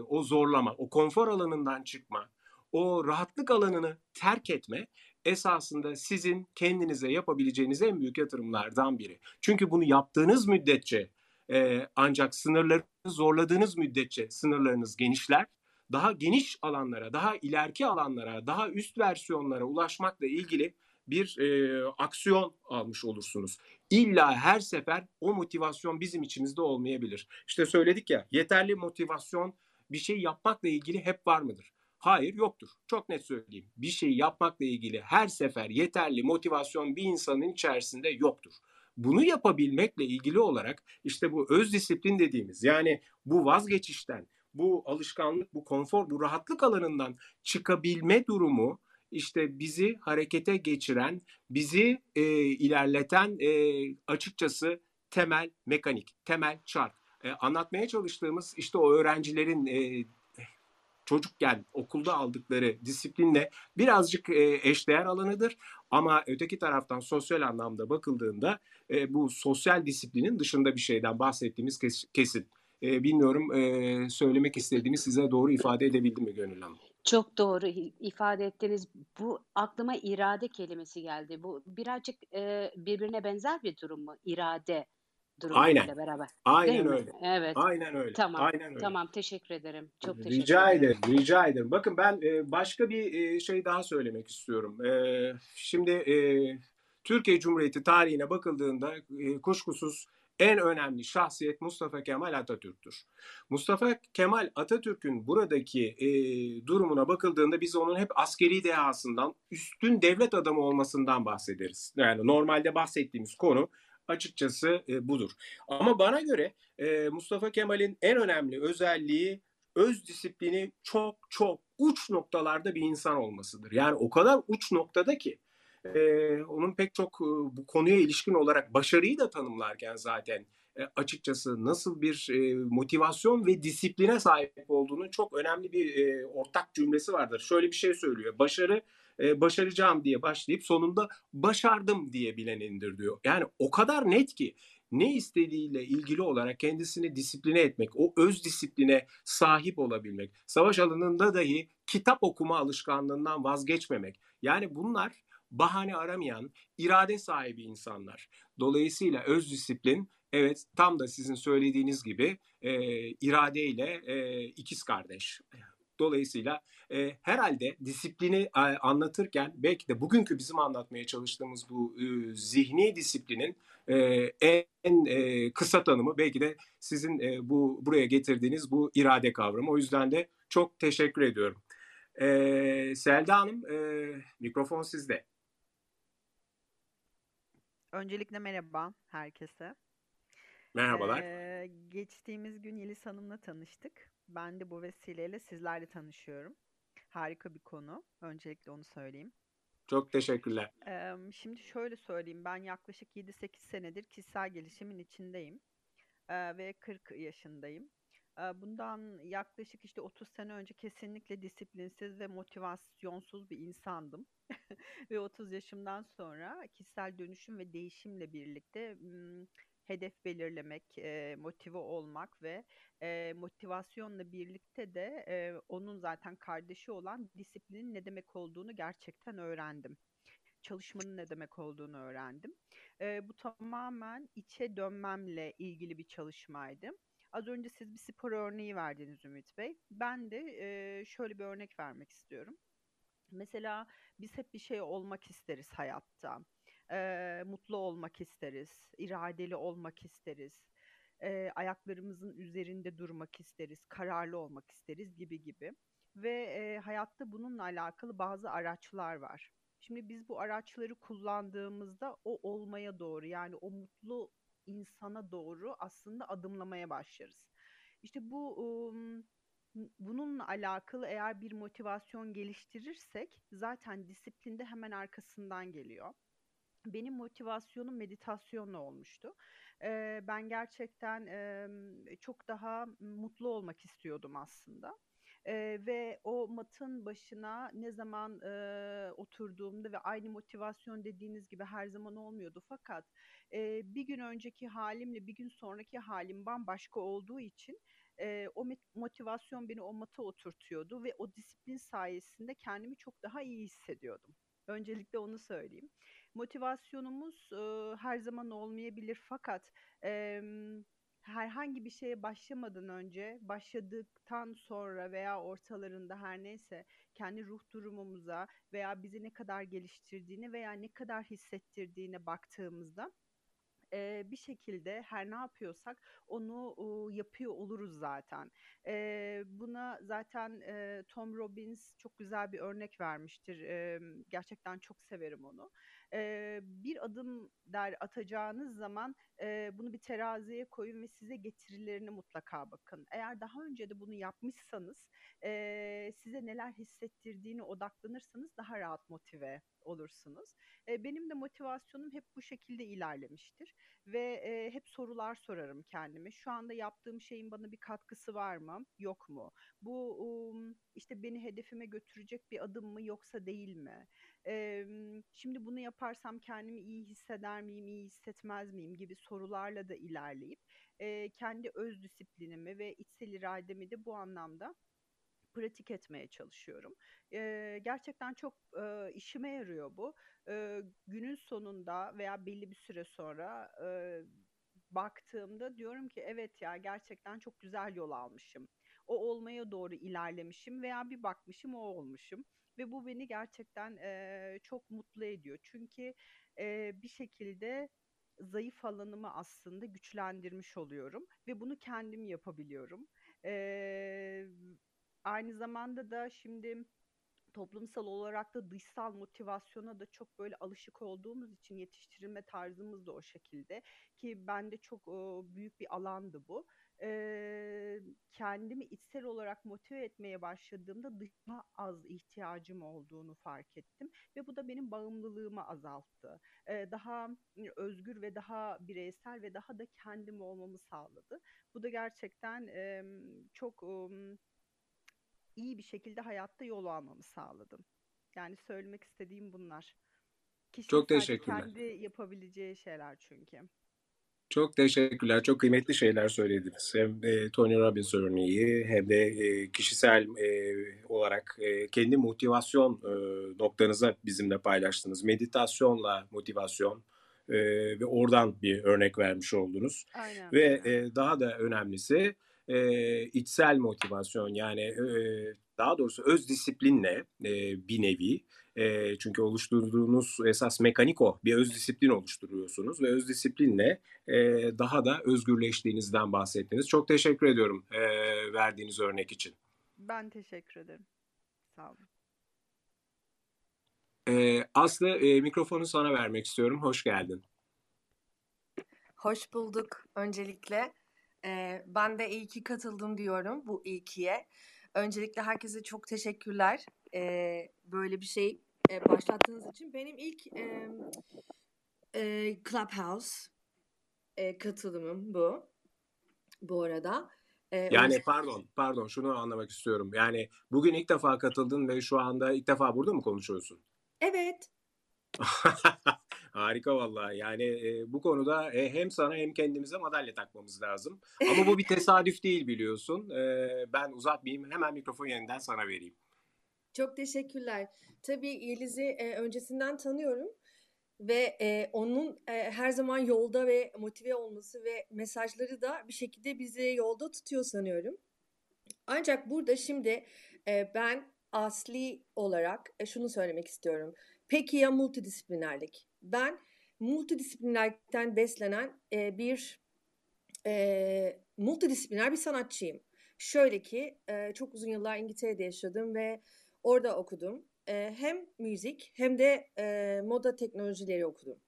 o zorlama, o konfor alanından çıkma, o rahatlık alanını terk etme esasında sizin kendinize yapabileceğiniz en büyük yatırımlardan biri. Çünkü bunu yaptığınız müddetçe e, ancak sınırları zorladığınız müddetçe sınırlarınız genişler. Daha geniş alanlara, daha ileriki alanlara, daha üst versiyonlara ulaşmakla ilgili bir e, aksiyon almış olursunuz. İlla her sefer o motivasyon bizim içimizde olmayabilir. İşte söyledik ya yeterli motivasyon bir şey yapmakla ilgili hep var mıdır? Hayır yoktur. Çok net söyleyeyim. Bir şey yapmakla ilgili her sefer yeterli motivasyon bir insanın içerisinde yoktur. Bunu yapabilmekle ilgili olarak işte bu öz disiplin dediğimiz yani bu vazgeçişten, bu alışkanlık, bu konfor, bu rahatlık alanından çıkabilme durumu işte bizi harekete geçiren, bizi e, ilerleten e, açıkçası temel mekanik, temel çark. E, anlatmaya çalıştığımız işte o öğrencilerin e, çocukken okulda aldıkları disiplinle birazcık e, eşdeğer alanıdır. Ama öteki taraftan sosyal anlamda bakıldığında e, bu sosyal disiplinin dışında bir şeyden bahsettiğimiz kes, kesin. E, bilmiyorum e, söylemek istediğimi size doğru ifade edebildim mi Gönül Hanım?
Çok doğru ifade ettiniz. Bu aklıma irade kelimesi geldi. Bu birazcık e, birbirine benzer bir durum mu? İrade durumuyla
Aynen.
beraber.
Aynen
Değil mi?
öyle.
Evet.
Aynen öyle.
Tamam.
Aynen öyle.
Tamam. Teşekkür ederim. Çok teşekkür
Rica
ederim.
ederim, rica ederim. Bakın ben e, başka bir e, şey daha söylemek istiyorum. E, şimdi Türkiye Cumhuriyeti tarihine bakıldığında kuşkusuz en önemli şahsiyet Mustafa Kemal Atatürk'tür. Mustafa Kemal Atatürk'ün buradaki e, durumuna bakıldığında biz onun hep askeri dehasından, üstün devlet adamı olmasından bahsederiz. Yani normalde bahsettiğimiz konu açıkçası e, budur. Ama bana göre e, Mustafa Kemal'in en önemli özelliği öz disiplini çok çok uç noktalarda bir insan olmasıdır. Yani o kadar uç noktada ki e, onun pek çok e, bu konuya ilişkin olarak başarıyı da tanımlarken zaten e, açıkçası nasıl bir e, motivasyon ve disipline sahip olduğunu çok önemli bir e, ortak cümlesi vardır. Şöyle bir şey söylüyor. Başarı e, başaracağım diye başlayıp sonunda başardım diye bilenindir diyor. Yani o kadar net ki ne istediğiyle ilgili olarak kendisini disipline etmek, o öz disipline sahip olabilmek, savaş alanında dahi kitap okuma alışkanlığından vazgeçmemek. Yani bunlar bahane aramayan, irade sahibi insanlar. Dolayısıyla öz disiplin evet tam da sizin söylediğiniz gibi e, iradeyle e, ikiz kardeş. Dolayısıyla e, herhalde disiplini e, anlatırken belki de bugünkü bizim anlatmaya çalıştığımız bu e, zihni disiplinin e, en e, kısa tanımı belki de sizin e, bu buraya getirdiğiniz bu irade kavramı. O yüzden de çok teşekkür ediyorum. E, Selda Hanım e, mikrofon sizde.
Öncelikle merhaba herkese.
Merhabalar.
Ee, geçtiğimiz gün Yeliz Hanım'la tanıştık. Ben de bu vesileyle sizlerle tanışıyorum. Harika bir konu. Öncelikle onu söyleyeyim.
Çok teşekkürler.
Ee, şimdi şöyle söyleyeyim. Ben yaklaşık 7-8 senedir kişisel gelişimin içindeyim. Ee, ve 40 yaşındayım. Ee, bundan yaklaşık işte 30 sene önce kesinlikle disiplinsiz ve motivasyonsuz bir insandım. ve 30 yaşımdan sonra kişisel dönüşüm ve değişimle birlikte hedef belirlemek, e, motive olmak ve e, motivasyonla birlikte de e, onun zaten kardeşi olan disiplinin ne demek olduğunu gerçekten öğrendim. Çalışmanın ne demek olduğunu öğrendim. E, bu tamamen içe dönmemle ilgili bir çalışmaydı. Az önce siz bir spor örneği verdiniz Ümit Bey. Ben de e, şöyle bir örnek vermek istiyorum. Mesela biz hep bir şey olmak isteriz hayatta e, mutlu olmak isteriz, iradeli olmak isteriz, e, ayaklarımızın üzerinde durmak isteriz, kararlı olmak isteriz gibi gibi. Ve e, hayatta bununla alakalı bazı araçlar var. Şimdi biz bu araçları kullandığımızda o olmaya doğru yani o mutlu insana doğru aslında adımlamaya başlarız. İşte bu um, bununla alakalı eğer bir motivasyon geliştirirsek zaten disiplinde hemen arkasından geliyor benim motivasyonum meditasyonla olmuştu. Ee, ben gerçekten e, çok daha mutlu olmak istiyordum aslında. Ee, ve o matın başına ne zaman e, oturduğumda ve aynı motivasyon dediğiniz gibi her zaman olmuyordu. Fakat e, bir gün önceki halimle bir gün sonraki halim bambaşka olduğu için e, o motivasyon beni o mata oturtuyordu ve o disiplin sayesinde kendimi çok daha iyi hissediyordum. Öncelikle onu söyleyeyim. Motivasyonumuz e, her zaman olmayabilir fakat e, herhangi bir şeye başlamadan önce, başladıktan sonra veya ortalarında her neyse kendi ruh durumumuza veya bizi ne kadar geliştirdiğini veya ne kadar hissettirdiğine baktığımızda e, bir şekilde her ne yapıyorsak onu e, yapıyor oluruz zaten. E, buna zaten e, Tom Robbins çok güzel bir örnek vermiştir. E, gerçekten çok severim onu e, bir adım der atacağınız zaman e, bunu bir teraziye koyun ve size getirilerini mutlaka bakın. Eğer daha önce de bunu yapmışsanız e, size neler hissettirdiğini odaklanırsanız daha rahat motive olursunuz. E, benim de motivasyonum hep bu şekilde ilerlemiştir ve e, hep sorular sorarım kendime. Şu anda yaptığım şeyin bana bir katkısı var mı? Yok mu? Bu um, işte beni hedefime götürecek bir adım mı yoksa değil mi? E, şimdi bunu yaparsam kendimi iyi hisseder miyim, iyi hissetmez miyim gibi sorularla da ilerleyip e, kendi öz disiplinimi ve içsel irademi de bu anlamda pratik etmeye çalışıyorum. E, gerçekten çok e, işime yarıyor bu. E, günün sonunda veya belli bir süre sonra e, baktığımda diyorum ki evet ya gerçekten çok güzel yol almışım. O olmaya doğru ilerlemişim veya bir bakmışım o olmuşum ve bu beni gerçekten e, çok mutlu ediyor. Çünkü e, bir şekilde zayıf alanımı aslında güçlendirmiş oluyorum ve bunu kendim yapabiliyorum. E, aynı zamanda da şimdi toplumsal olarak da dışsal motivasyona da çok böyle alışık olduğumuz için yetiştirilme tarzımız da o şekilde ki bende çok o, büyük bir alandı bu e, kendimi içsel olarak motive etmeye başladığımda daha az ihtiyacım olduğunu fark ettim ve bu da benim bağımlılığımı azalttı. E, daha özgür ve daha bireysel ve daha da kendim olmamı sağladı. Bu da gerçekten e, çok e, iyi bir şekilde hayatta yol almamı sağladı. Yani söylemek istediğim bunlar. Kişinin
Çok teşekkürler.
kendi yapabileceği şeyler çünkü.
Çok teşekkürler. Çok kıymetli şeyler söylediniz. Hem e, Tony Robbins örneği hem de e, kişisel e, olarak e, kendi motivasyon e, noktanıza bizimle paylaştınız. Meditasyonla motivasyon e, ve oradan bir örnek vermiş oldunuz.
Aynen.
Ve e, daha da önemlisi e, içsel motivasyon yani e, daha doğrusu öz disiplinle e, bir nevi e, çünkü oluşturduğunuz esas mekanik o bir öz disiplin oluşturuyorsunuz ve öz disiplinle e, daha da özgürleştiğinizden bahsettiniz. Çok teşekkür ediyorum e, verdiğiniz örnek için.
Ben teşekkür ederim. Sağ olun.
E, Aslı e, mikrofonu sana vermek istiyorum. Hoş geldin.
Hoş bulduk öncelikle. Ee, ben de iyi ki katıldım diyorum bu ilkiye. Öncelikle herkese çok teşekkürler. Ee, böyle bir şey e, başlattığınız için. Benim ilk e, e, Clubhouse e, katılımım bu. Bu arada. E,
Yani pardon, pardon şunu anlamak istiyorum. Yani bugün ilk defa katıldın ve şu anda ilk defa burada mı konuşuyorsun?
Evet.
Harika vallahi. Yani e, bu konuda e, hem sana hem kendimize madalya takmamız lazım. Ama bu bir tesadüf değil biliyorsun. E, ben uzatmayayım. Hemen mikrofonu yeniden sana vereyim.
Çok teşekkürler. Tabii Yeliz'i e, öncesinden tanıyorum ve e, onun e, her zaman yolda ve motive olması ve mesajları da bir şekilde bizi yolda tutuyor sanıyorum. Ancak burada şimdi e, ben asli olarak e, şunu söylemek istiyorum. Peki ya multidisiplinerlik? Ben multidisiplinerlikten beslenen e, bir e, multidisipliner bir sanatçıyım. Şöyle ki e, çok uzun yıllar İngiltere'de yaşadım ve orada okudum. E, hem müzik hem de e, moda teknolojileri okudum.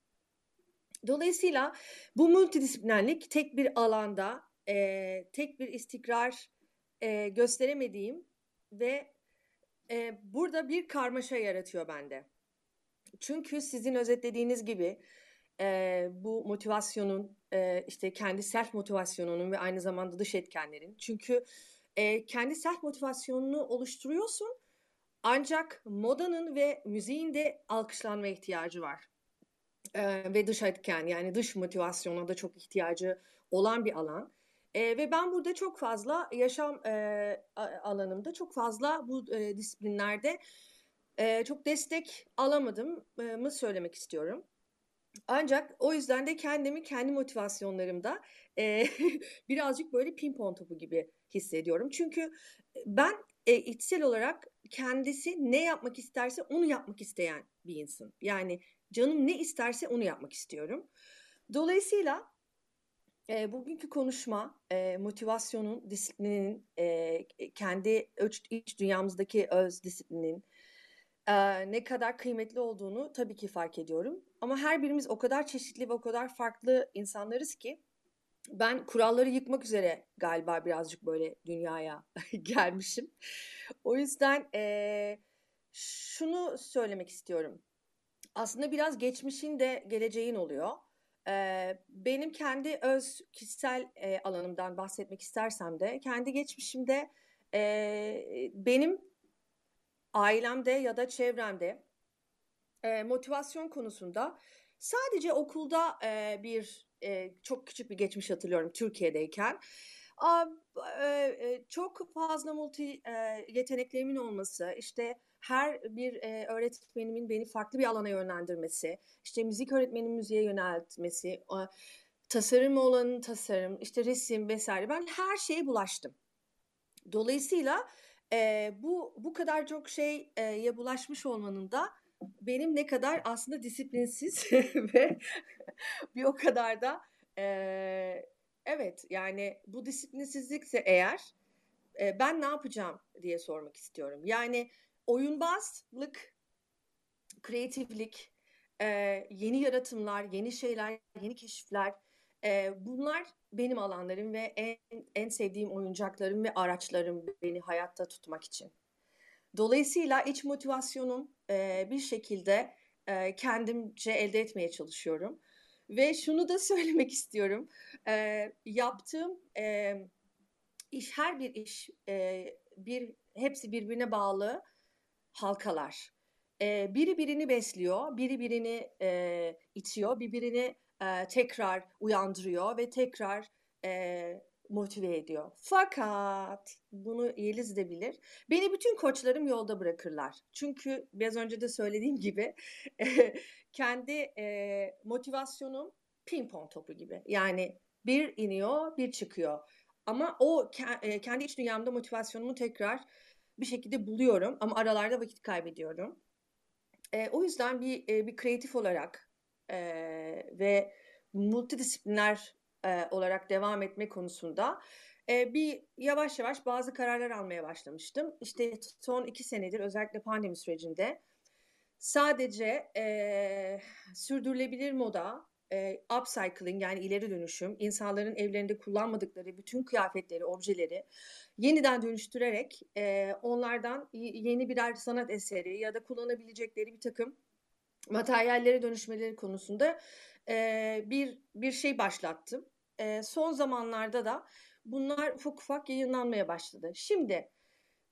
Dolayısıyla bu multidisiplinerlik tek bir alanda e, tek bir istikrar e, gösteremediğim ve e, burada bir karmaşa yaratıyor bende. Çünkü sizin özetlediğiniz gibi e, bu motivasyonun e, işte kendi self motivasyonunun ve aynı zamanda dış etkenlerin. Çünkü e, kendi self motivasyonunu oluşturuyorsun ancak modanın ve müziğin de alkışlanma ihtiyacı var. E, ve dış etken yani dış motivasyona da çok ihtiyacı olan bir alan. E, ve ben burada çok fazla yaşam e, alanımda çok fazla bu e, disiplinlerde e, çok destek alamadım e, mı söylemek istiyorum. Ancak o yüzden de kendimi kendi motivasyonlarımda e, birazcık böyle pimpon topu gibi hissediyorum. Çünkü ben e, içsel olarak kendisi ne yapmak isterse onu yapmak isteyen bir insan. Yani canım ne isterse onu yapmak istiyorum. Dolayısıyla e, bugünkü konuşma e, motivasyonun, disiplinin, e, kendi iç dünyamızdaki öz disiplinin e, ne kadar kıymetli olduğunu tabii ki fark ediyorum. Ama her birimiz o kadar çeşitli ve o kadar farklı insanlarız ki ben kuralları yıkmak üzere galiba birazcık böyle dünyaya gelmişim. O yüzden e, şunu söylemek istiyorum. Aslında biraz geçmişin de geleceğin oluyor. E, benim kendi öz kişisel e, alanımdan bahsetmek istersem de kendi geçmişimde e, benim ailemde ya da çevremde e, motivasyon konusunda sadece okulda e, bir e, çok küçük bir geçmiş hatırlıyorum Türkiye'deyken. A, e, e, çok fazla multi e, yeteneklerimin olması, işte her bir e, öğretmenimin beni farklı bir alana yönlendirmesi, işte müzik öğretmeninin müziğe yöneltmesi, e, tasarım olanın tasarım, işte resim vesaire. Ben her şeye bulaştım. Dolayısıyla e, bu bu kadar çok şeye bulaşmış olmanın da benim ne kadar aslında disiplinsiz ve bir o kadar da e, evet yani bu disiplinsizlikse eğer e, ben ne yapacağım diye sormak istiyorum. Yani oyunbazlık, kreatiflik, e, yeni yaratımlar, yeni şeyler, yeni keşifler e, bunlar benim alanlarım ve en, en sevdiğim oyuncaklarım ve araçlarım beni hayatta tutmak için. Dolayısıyla iç motivasyonum e, bir şekilde e, kendimce elde etmeye çalışıyorum. Ve şunu da söylemek istiyorum. E, yaptığım e, iş, her bir iş, e, bir hepsi birbirine bağlı halkalar. e, biri birini besliyor, biri birini e, itiyor, birbirini e, tekrar uyandırıyor ve tekrar e, motive ediyor. Fakat bunu Yeliz de bilir. Beni bütün koçlarım yolda bırakırlar. Çünkü biraz önce de söylediğim gibi kendi e, motivasyonum ping-pong topu gibi. Yani bir iniyor, bir çıkıyor. Ama o e, kendi iç dünyamda motivasyonumu tekrar bir şekilde buluyorum ama aralarda vakit kaybediyorum. E, o yüzden bir e, bir kreatif olarak e, ve multidisipliner e, olarak devam etme konusunda e, bir yavaş yavaş bazı kararlar almaya başlamıştım. İşte son iki senedir özellikle pandemi sürecinde sadece e, sürdürülebilir moda, e, upcycling yani ileri dönüşüm, insanların evlerinde kullanmadıkları bütün kıyafetleri, objeleri yeniden dönüştürerek e, onlardan yeni birer sanat eseri ya da kullanabilecekleri bir takım materyallere dönüşmeleri konusunda e, bir bir şey başlattım. E, son zamanlarda da bunlar ufak ufak yayınlanmaya başladı. Şimdi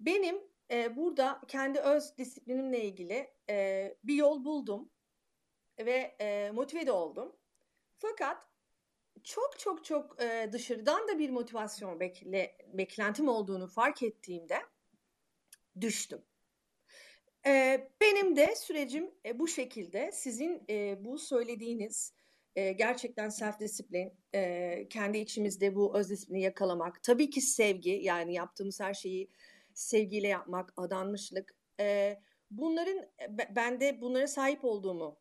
benim e, burada kendi öz disiplinimle ilgili e, bir yol buldum ve e, motive de oldum. Fakat çok çok çok dışarıdan da bir motivasyon bekle, beklentim olduğunu fark ettiğimde düştüm. E, benim de sürecim e, bu şekilde. Sizin e, bu söylediğiniz e, gerçekten self disiplin, e, kendi içimizde bu öz disiplini yakalamak. Tabii ki sevgi, yani yaptığımız her şeyi sevgiyle yapmak, adanmışlık. E, bunların bende bunlara sahip olduğumu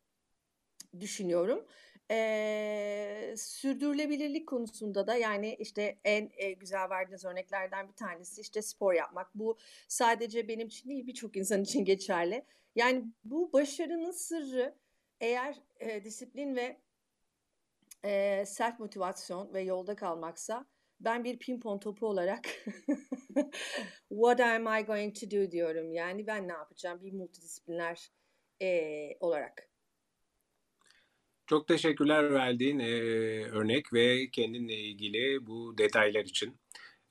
düşünüyorum. Ee, sürdürülebilirlik konusunda da yani işte en e, güzel verdiğiniz örneklerden bir tanesi işte spor yapmak. Bu sadece benim için değil birçok insan için geçerli. Yani bu başarının sırrı eğer e, disiplin ve e, self motivasyon ve yolda kalmaksa ben bir pimpon topu olarak what am I going to do diyorum. Yani ben ne yapacağım bir multidisipliner e, olarak.
Çok teşekkürler verdiğin e, örnek ve kendinle ilgili bu detaylar için.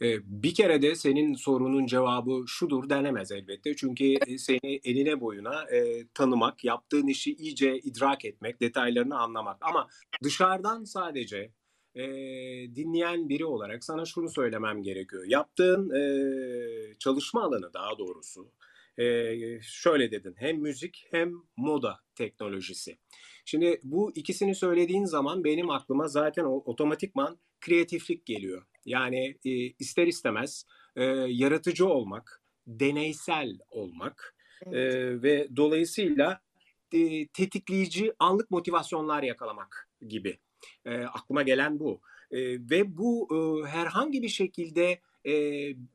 E, bir kere de senin sorunun cevabı şudur denemez elbette. Çünkü seni eline boyuna e, tanımak, yaptığın işi iyice idrak etmek, detaylarını anlamak. Ama dışarıdan sadece e, dinleyen biri olarak sana şunu söylemem gerekiyor. Yaptığın e, çalışma alanı daha doğrusu e, şöyle dedin hem müzik hem moda teknolojisi. Şimdi bu ikisini söylediğin zaman benim aklıma zaten otomatikman kreatiflik geliyor. Yani e, ister istemez e, yaratıcı olmak, deneysel olmak evet. e, ve dolayısıyla e, tetikleyici anlık motivasyonlar yakalamak gibi. E, aklıma gelen bu. E, ve bu e, herhangi bir şekilde e,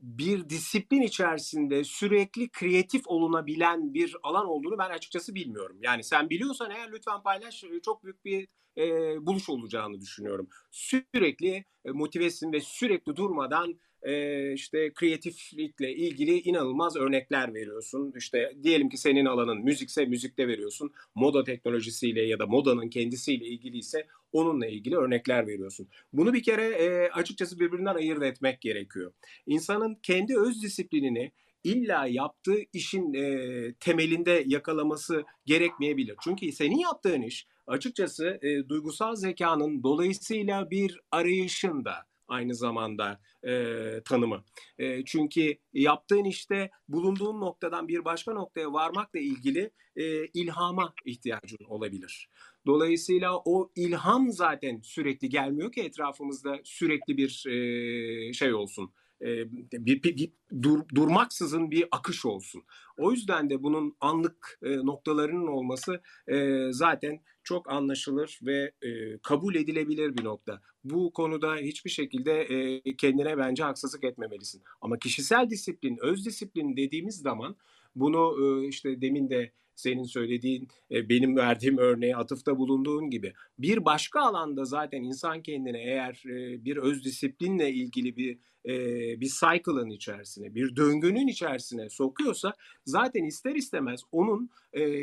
bir disiplin içerisinde sürekli kreatif olunabilen bir alan olduğunu ben açıkçası bilmiyorum. Yani sen biliyorsan eğer lütfen paylaş çok büyük bir e, buluş olacağını düşünüyorum. Sürekli e, motivesin ve sürekli durmadan e, işte kreatiflikle ilgili inanılmaz örnekler veriyorsun. İşte diyelim ki senin alanın müzikse müzikte veriyorsun. Moda teknolojisiyle ya da modanın kendisiyle ilgili ise onunla ilgili örnekler veriyorsun. Bunu bir kere e, açıkçası birbirinden ayırt etmek gerekiyor. İnsanın kendi öz disiplinini illa yaptığı işin e, temelinde yakalaması gerekmeyebilir. Çünkü senin yaptığın iş açıkçası e, duygusal zekanın dolayısıyla bir arayışında aynı zamanda e, tanımı. E, çünkü yaptığın işte bulunduğun noktadan bir başka noktaya varmakla ilgili e, ilhama ihtiyacın olabilir. Dolayısıyla o ilham zaten sürekli gelmiyor ki etrafımızda sürekli bir e, şey olsun bir, bir, bir dur, durmaksızın bir akış olsun. O yüzden de bunun anlık e, noktalarının olması e, zaten çok anlaşılır ve e, kabul edilebilir bir nokta. Bu konuda hiçbir şekilde e, kendine bence haksızlık etmemelisin. Ama kişisel disiplin, öz disiplin dediğimiz zaman bunu e, işte demin de senin söylediğin, e, benim verdiğim örneğe atıfta bulunduğun gibi. Bir başka alanda zaten insan kendine eğer e, bir öz disiplinle ilgili bir e, bir cycle'ın içerisine, bir döngünün içerisine sokuyorsa zaten ister istemez onun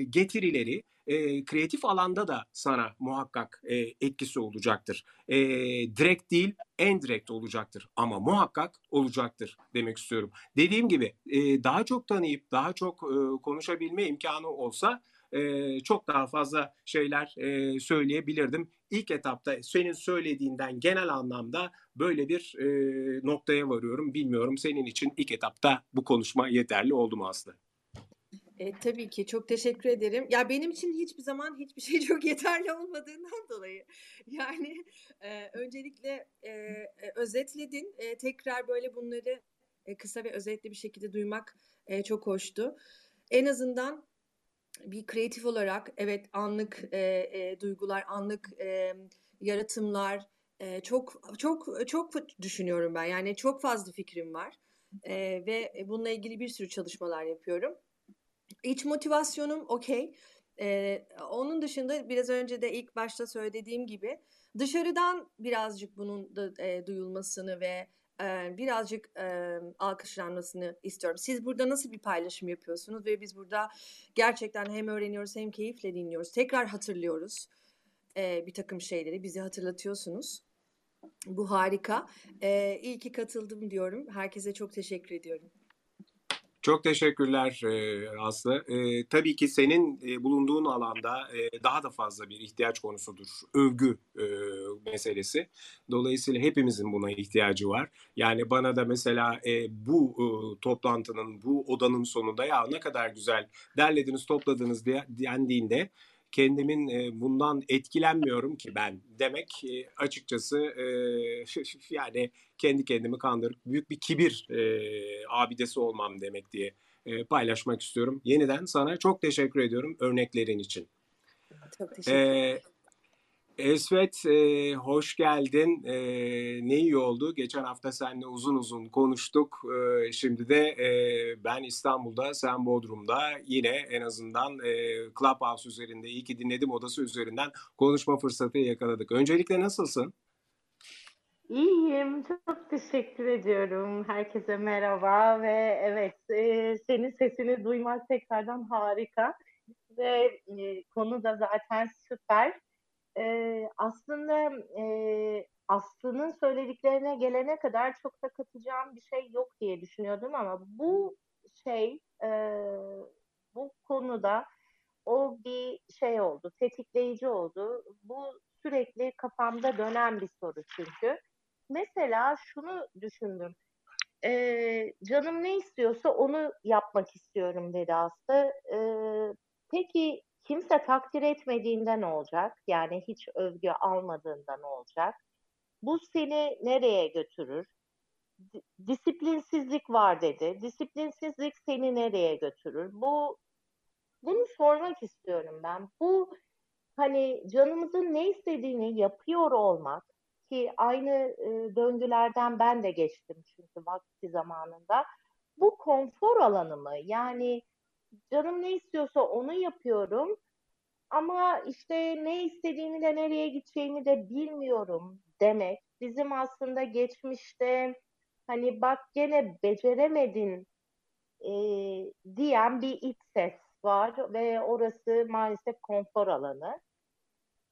getirileri e, kreatif alanda da sana muhakkak e, etkisi olacaktır. E, direkt değil, en direkt olacaktır ama muhakkak olacaktır demek istiyorum. Dediğim gibi e, daha çok tanıyıp daha çok e, konuşabilme imkanı olsa e, çok daha fazla şeyler e, söyleyebilirdim. İlk etapta senin söylediğinden genel anlamda böyle bir e, noktaya varıyorum. Bilmiyorum senin için ilk etapta bu konuşma yeterli oldu mu Aslı?
E, tabii ki çok teşekkür ederim. Ya benim için hiçbir zaman hiçbir şey çok yeterli olmadığından dolayı yani e, öncelikle e, özetledin. E, tekrar böyle bunları e, kısa ve özetli bir şekilde duymak e, çok hoştu. En azından bir kreatif olarak evet anlık e, e, duygular, anlık e, yaratımlar e, çok çok çok düşünüyorum ben. Yani çok fazla fikrim var e, ve bununla ilgili bir sürü çalışmalar yapıyorum. İç motivasyonum okey. Ee, onun dışında biraz önce de ilk başta söylediğim gibi dışarıdan birazcık bunun da e, duyulmasını ve e, birazcık e, alkışlanmasını istiyorum. Siz burada nasıl bir paylaşım yapıyorsunuz ve biz burada gerçekten hem öğreniyoruz hem keyifle dinliyoruz. Tekrar hatırlıyoruz e, bir takım şeyleri bizi hatırlatıyorsunuz. Bu harika. E, iyi ki katıldım diyorum. Herkese çok teşekkür ediyorum.
Çok teşekkürler Aslı. E, tabii ki senin e, bulunduğun alanda e, daha da fazla bir ihtiyaç konusudur. Övgü e, meselesi. Dolayısıyla hepimizin buna ihtiyacı var. Yani bana da mesela e, bu e, toplantının, bu odanın sonunda ya ne kadar güzel derlediniz, topladınız diye dendiğinde kendimin e, bundan etkilenmiyorum ki ben demek e, açıkçası e, yani kendi kendimi kandırıp büyük bir kibir abidesi olmam demek diye paylaşmak istiyorum. Yeniden sana çok teşekkür ediyorum örneklerin için.
Çok teşekkür ederim.
Esvet e, hoş geldin. E, ne iyi oldu. Geçen hafta seninle uzun uzun konuştuk. E, şimdi de e, ben İstanbul'da, sen Bodrum'da yine en azından e, Clubhouse üzerinde, iyi ki dinledim odası üzerinden konuşma fırsatı yakaladık. Öncelikle nasılsın?
İyiyim, çok teşekkür ediyorum. Herkese merhaba ve evet e, senin sesini duymak tekrardan harika ve e, konu da zaten süper. Ee, aslında e, Aslı'nın söylediklerine gelene kadar çok da katacağım bir şey yok diye düşünüyordum ama bu şey e, bu konuda o bir şey oldu, tetikleyici oldu. Bu sürekli kafamda dönen bir soru çünkü. Mesela şunu düşündüm. Ee, canım ne istiyorsa onu yapmak istiyorum dedi Aslı. Ee, peki kimse takdir etmediğinde ne olacak? Yani hiç övgü almadığında ne olacak? Bu seni nereye götürür? Disiplinsizlik var dedi. Disiplinsizlik seni nereye götürür? Bu bunu sormak istiyorum ben. Bu hani canımızın ne istediğini yapıyor olmak ki aynı e, döngülerden ben de geçtim çünkü vakti zamanında. Bu konfor alanı mı? Yani canım ne istiyorsa onu yapıyorum. Ama işte ne istediğimi de nereye gideceğimi de bilmiyorum demek. Bizim aslında geçmişte hani bak gene beceremedin e, diyen bir iç ses var ve orası maalesef konfor alanı.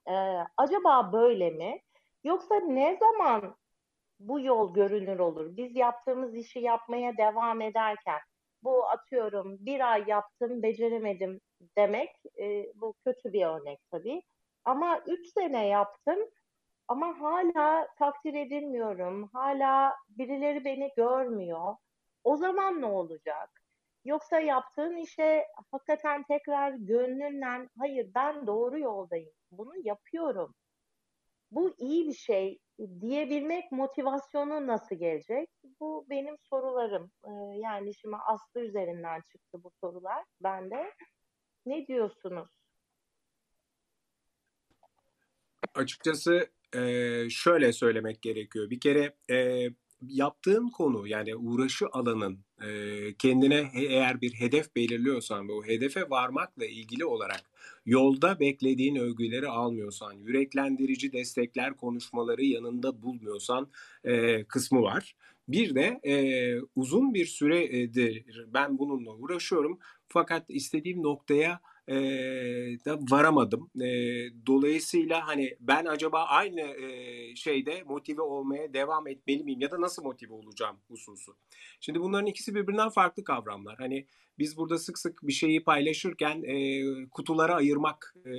E, acaba böyle mi? Yoksa ne zaman bu yol görünür olur? Biz yaptığımız işi yapmaya devam ederken bu atıyorum bir ay yaptım beceremedim demek e, bu kötü bir örnek tabii. Ama üç sene yaptım ama hala takdir edilmiyorum. Hala birileri beni görmüyor. O zaman ne olacak? Yoksa yaptığın işe hakikaten tekrar gönlünden hayır ben doğru yoldayım. Bunu yapıyorum. Bu iyi bir şey diyebilmek motivasyonu nasıl gelecek? Bu benim sorularım. Ee, yani şimdi Aslı üzerinden çıktı bu sorular bende. Ne diyorsunuz?
Açıkçası şöyle söylemek gerekiyor. Bir kere yaptığın konu yani uğraşı alanın kendine eğer bir hedef belirliyorsan ve o hedefe varmakla ilgili olarak yolda beklediğin övgüleri almıyorsan, yüreklendirici destekler konuşmaları yanında bulmuyorsan kısmı var. Bir de uzun bir süredir ben bununla uğraşıyorum fakat istediğim noktaya e, da varamadım. E, dolayısıyla hani ben acaba aynı e, şeyde motive olmaya devam etmeli miyim ya da nasıl motive olacağım hususu. Şimdi bunların ikisi birbirinden farklı kavramlar. Hani biz burada sık sık bir şeyi paylaşırken e, kutulara ayırmak e,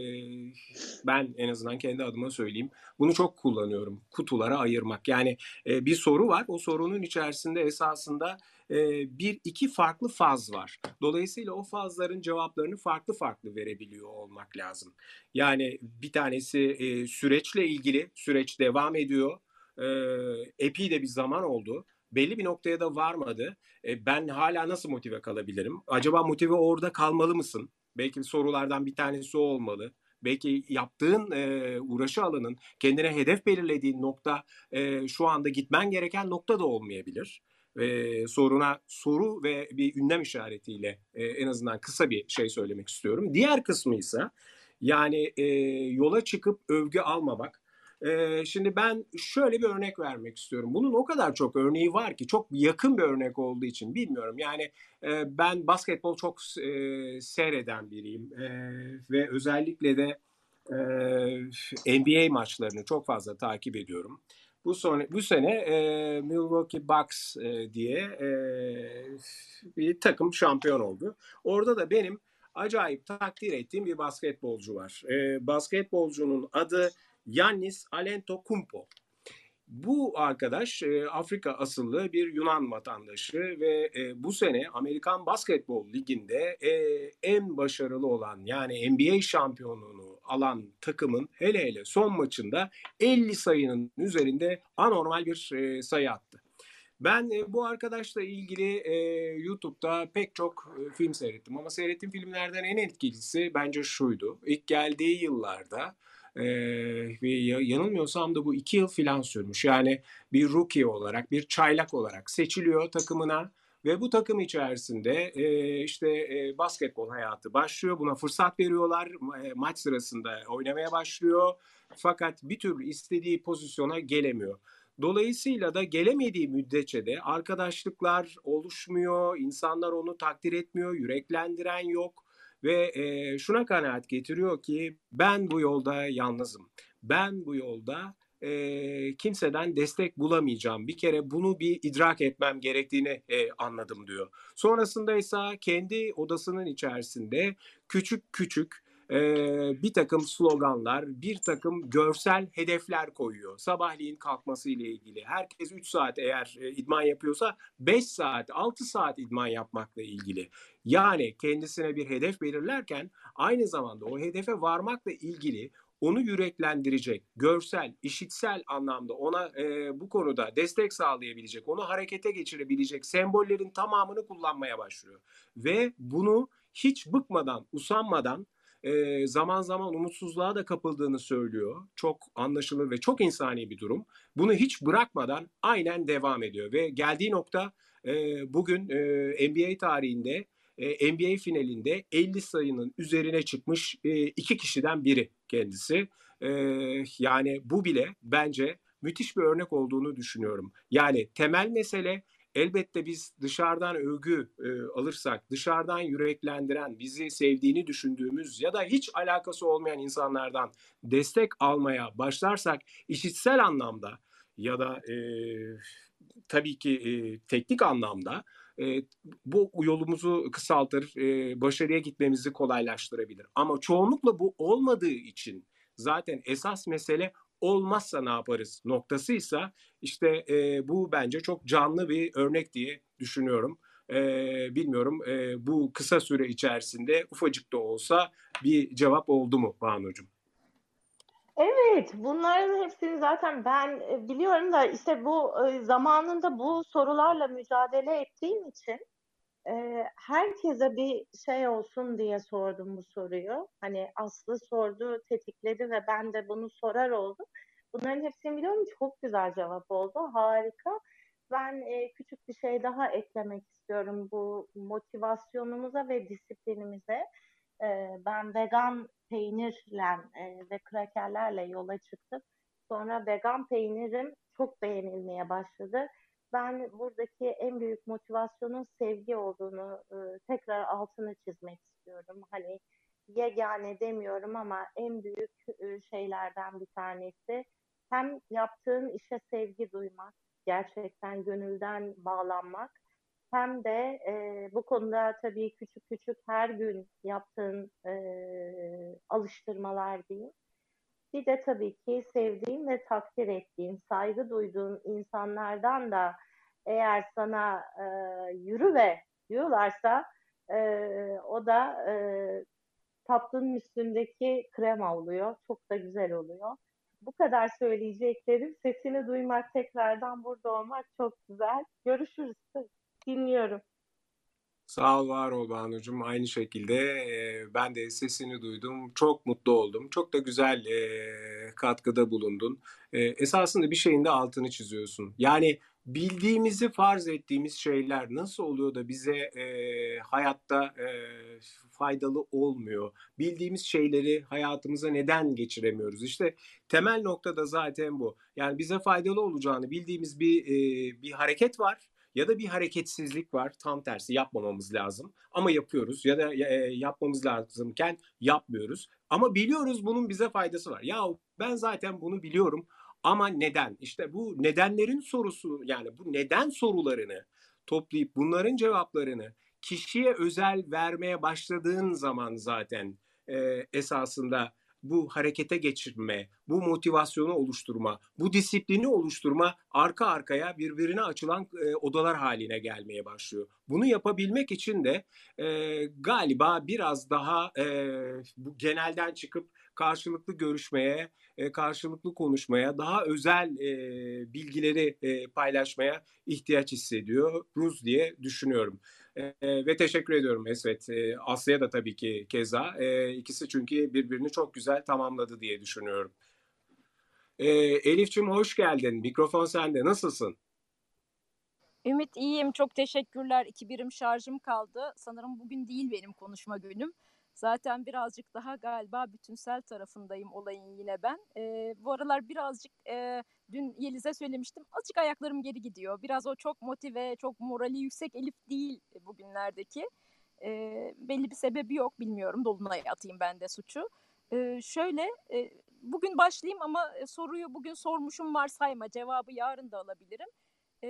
ben en azından kendi adıma söyleyeyim bunu çok kullanıyorum kutulara ayırmak yani e, bir soru var o sorunun içerisinde esasında bir iki farklı faz var dolayısıyla o fazların cevaplarını farklı farklı verebiliyor olmak lazım yani bir tanesi e, süreçle ilgili süreç devam ediyor e, epey de bir zaman oldu belli bir noktaya da varmadı. E, ben hala nasıl motive kalabilirim? Acaba motive orada kalmalı mısın? Belki sorulardan bir tanesi o olmalı. Belki yaptığın e, uğraşı alanın, kendine hedef belirlediğin nokta e, şu anda gitmen gereken nokta da olmayabilir. E, soruna soru ve bir ünlem işaretiyle e, en azından kısa bir şey söylemek istiyorum. Diğer kısmı ise yani e, yola çıkıp övgü almamak ee, şimdi ben şöyle bir örnek vermek istiyorum. Bunun o kadar çok örneği var ki çok yakın bir örnek olduğu için bilmiyorum. Yani e, ben basketbol çok e, seyreden biriyim e, ve özellikle de e, NBA maçlarını çok fazla takip ediyorum. Bu sene, bu sene e, Milwaukee Bucks e, diye e, bir takım şampiyon oldu. Orada da benim acayip takdir ettiğim bir basketbolcu var. E, basketbolcunun adı Yannis Alentocumpo. Bu arkadaş Afrika asıllı bir Yunan vatandaşı ve bu sene Amerikan Basketbol Ligi'nde en başarılı olan yani NBA şampiyonluğunu alan takımın hele hele son maçında 50 sayının üzerinde anormal bir sayı attı. Ben bu arkadaşla ilgili YouTube'da pek çok film seyrettim ama seyrettiğim filmlerden en etkilisi bence şuydu. İlk geldiği yıllarda e, yanılmıyorsam da bu iki yıl filan sürmüş. Yani bir rookie olarak, bir çaylak olarak seçiliyor takımına ve bu takım içerisinde e, işte e, basketbol hayatı başlıyor. Buna fırsat veriyorlar. Maç sırasında oynamaya başlıyor. Fakat bir türlü istediği pozisyona gelemiyor. Dolayısıyla da gelemediği müddetçe de arkadaşlıklar oluşmuyor, insanlar onu takdir etmiyor, yüreklendiren yok ve e, şuna kanaat getiriyor ki ben bu yolda yalnızım. Ben bu yolda e, kimseden destek bulamayacağım. Bir kere bunu bir idrak etmem gerektiğini e, anladım diyor. Sonrasında ise kendi odasının içerisinde küçük küçük e, bir takım sloganlar, bir takım görsel hedefler koyuyor. Sabahleyin kalkması ile ilgili. Herkes 3 saat eğer e, idman yapıyorsa 5 saat, 6 saat idman yapmakla ilgili. Yani kendisine bir hedef belirlerken aynı zamanda o hedefe varmakla ilgili onu yüreklendirecek, görsel, işitsel anlamda ona e, bu konuda destek sağlayabilecek, onu harekete geçirebilecek sembollerin tamamını kullanmaya başlıyor. Ve bunu hiç bıkmadan, usanmadan e, zaman zaman umutsuzluğa da kapıldığını söylüyor. Çok anlaşılır ve çok insani bir durum. Bunu hiç bırakmadan aynen devam ediyor ve geldiği nokta e, bugün e, NBA tarihinde e, NBA finalinde 50 sayının üzerine çıkmış e, iki kişiden biri kendisi. E, yani bu bile bence müthiş bir örnek olduğunu düşünüyorum. Yani temel mesele Elbette biz dışarıdan övgü e, alırsak, dışarıdan yüreklendiren, bizi sevdiğini düşündüğümüz ya da hiç alakası olmayan insanlardan destek almaya başlarsak işitsel anlamda ya da e, tabii ki e, teknik anlamda e, bu yolumuzu kısaltır, e, başarıya gitmemizi kolaylaştırabilir. Ama çoğunlukla bu olmadığı için zaten esas mesele olmazsa ne yaparız noktasıysa işte e, bu bence çok canlı bir örnek diye düşünüyorum. E, bilmiyorum e, bu kısa süre içerisinde ufacık da olsa bir cevap oldu mu Banu'cum?
Evet, bunların hepsini zaten ben e, biliyorum da işte bu e, zamanında bu sorularla mücadele ettiğim için e, herkese bir şey olsun diye sordum bu soruyu. Hani Aslı sordu, tetikledi ve ben de bunu sorar oldum. Bunların hepsini biliyorum. Çok güzel cevap oldu. Harika. Ben e, küçük bir şey daha eklemek istiyorum bu motivasyonumuza ve disiplinimize. E, ben vegan peynirle e, ve krakerlerle yola çıktım. Sonra vegan peynirim çok beğenilmeye başladı ben buradaki en büyük motivasyonun sevgi olduğunu e, tekrar altını çizmek istiyorum. Hani yegane demiyorum ama en büyük e, şeylerden bir tanesi. Hem yaptığın işe sevgi duymak, gerçekten gönülden bağlanmak hem de e, bu konuda tabii küçük küçük her gün yaptığın e, alıştırmalar diyeyim. Bir de tabii ki sevdiğin ve takdir ettiğin, saygı duyduğun insanlardan da eğer sana e, yürü ve diyorlarsa e, o da e, tatlının üstündeki krema oluyor. Çok da güzel oluyor. Bu kadar söyleyeceklerim. Sesini duymak, tekrardan burada olmak çok güzel. Görüşürüz. Dinliyorum.
Sağ ol, var ol Banu'cum. Aynı şekilde e, ben de sesini duydum. Çok mutlu oldum. Çok da güzel e, katkıda bulundun. E, esasında bir şeyin de altını çiziyorsun. Yani bildiğimizi farz ettiğimiz şeyler nasıl oluyor da bize e, hayatta e, faydalı olmuyor? Bildiğimiz şeyleri hayatımıza neden geçiremiyoruz? İşte temel nokta da zaten bu. Yani bize faydalı olacağını bildiğimiz bir e, bir hareket var ya da bir hareketsizlik var. Tam tersi yapmamamız lazım ama yapıyoruz ya da e, yapmamız lazımken yapmıyoruz. Ama biliyoruz bunun bize faydası var. Ya ben zaten bunu biliyorum ama neden? İşte bu nedenlerin sorusu yani bu neden sorularını toplayıp bunların cevaplarını kişiye özel vermeye başladığın zaman zaten e, esasında bu harekete geçirme, bu motivasyonu oluşturma, bu disiplini oluşturma arka arkaya birbirine açılan e, odalar haline gelmeye başlıyor. Bunu yapabilmek için de e, galiba biraz daha e, bu genelden çıkıp karşılıklı görüşmeye, e, karşılıklı konuşmaya, daha özel e, bilgileri e, paylaşmaya ihtiyaç hissediyor Ruz diye düşünüyorum. Ve teşekkür ediyorum Esvet. Aslı'ya da tabii ki keza. İkisi çünkü birbirini çok güzel tamamladı diye düşünüyorum. E, hoş geldin. Mikrofon sende. Nasılsın?
Ümit iyiyim. Çok teşekkürler. İki birim şarjım kaldı. Sanırım bugün değil benim konuşma günüm. Zaten birazcık daha galiba bütünsel tarafındayım olayın yine ben. E, bu aralar birazcık e, dün Yeliz'e söylemiştim. Azıcık ayaklarım geri gidiyor. Biraz o çok motive, çok morali yüksek Elif değil bugünlerdeki. E, belli bir sebebi yok bilmiyorum. Dolunay atayım ben de suçu. E, şöyle e, bugün başlayayım ama soruyu bugün sormuşum varsayma cevabı yarın da alabilirim. E,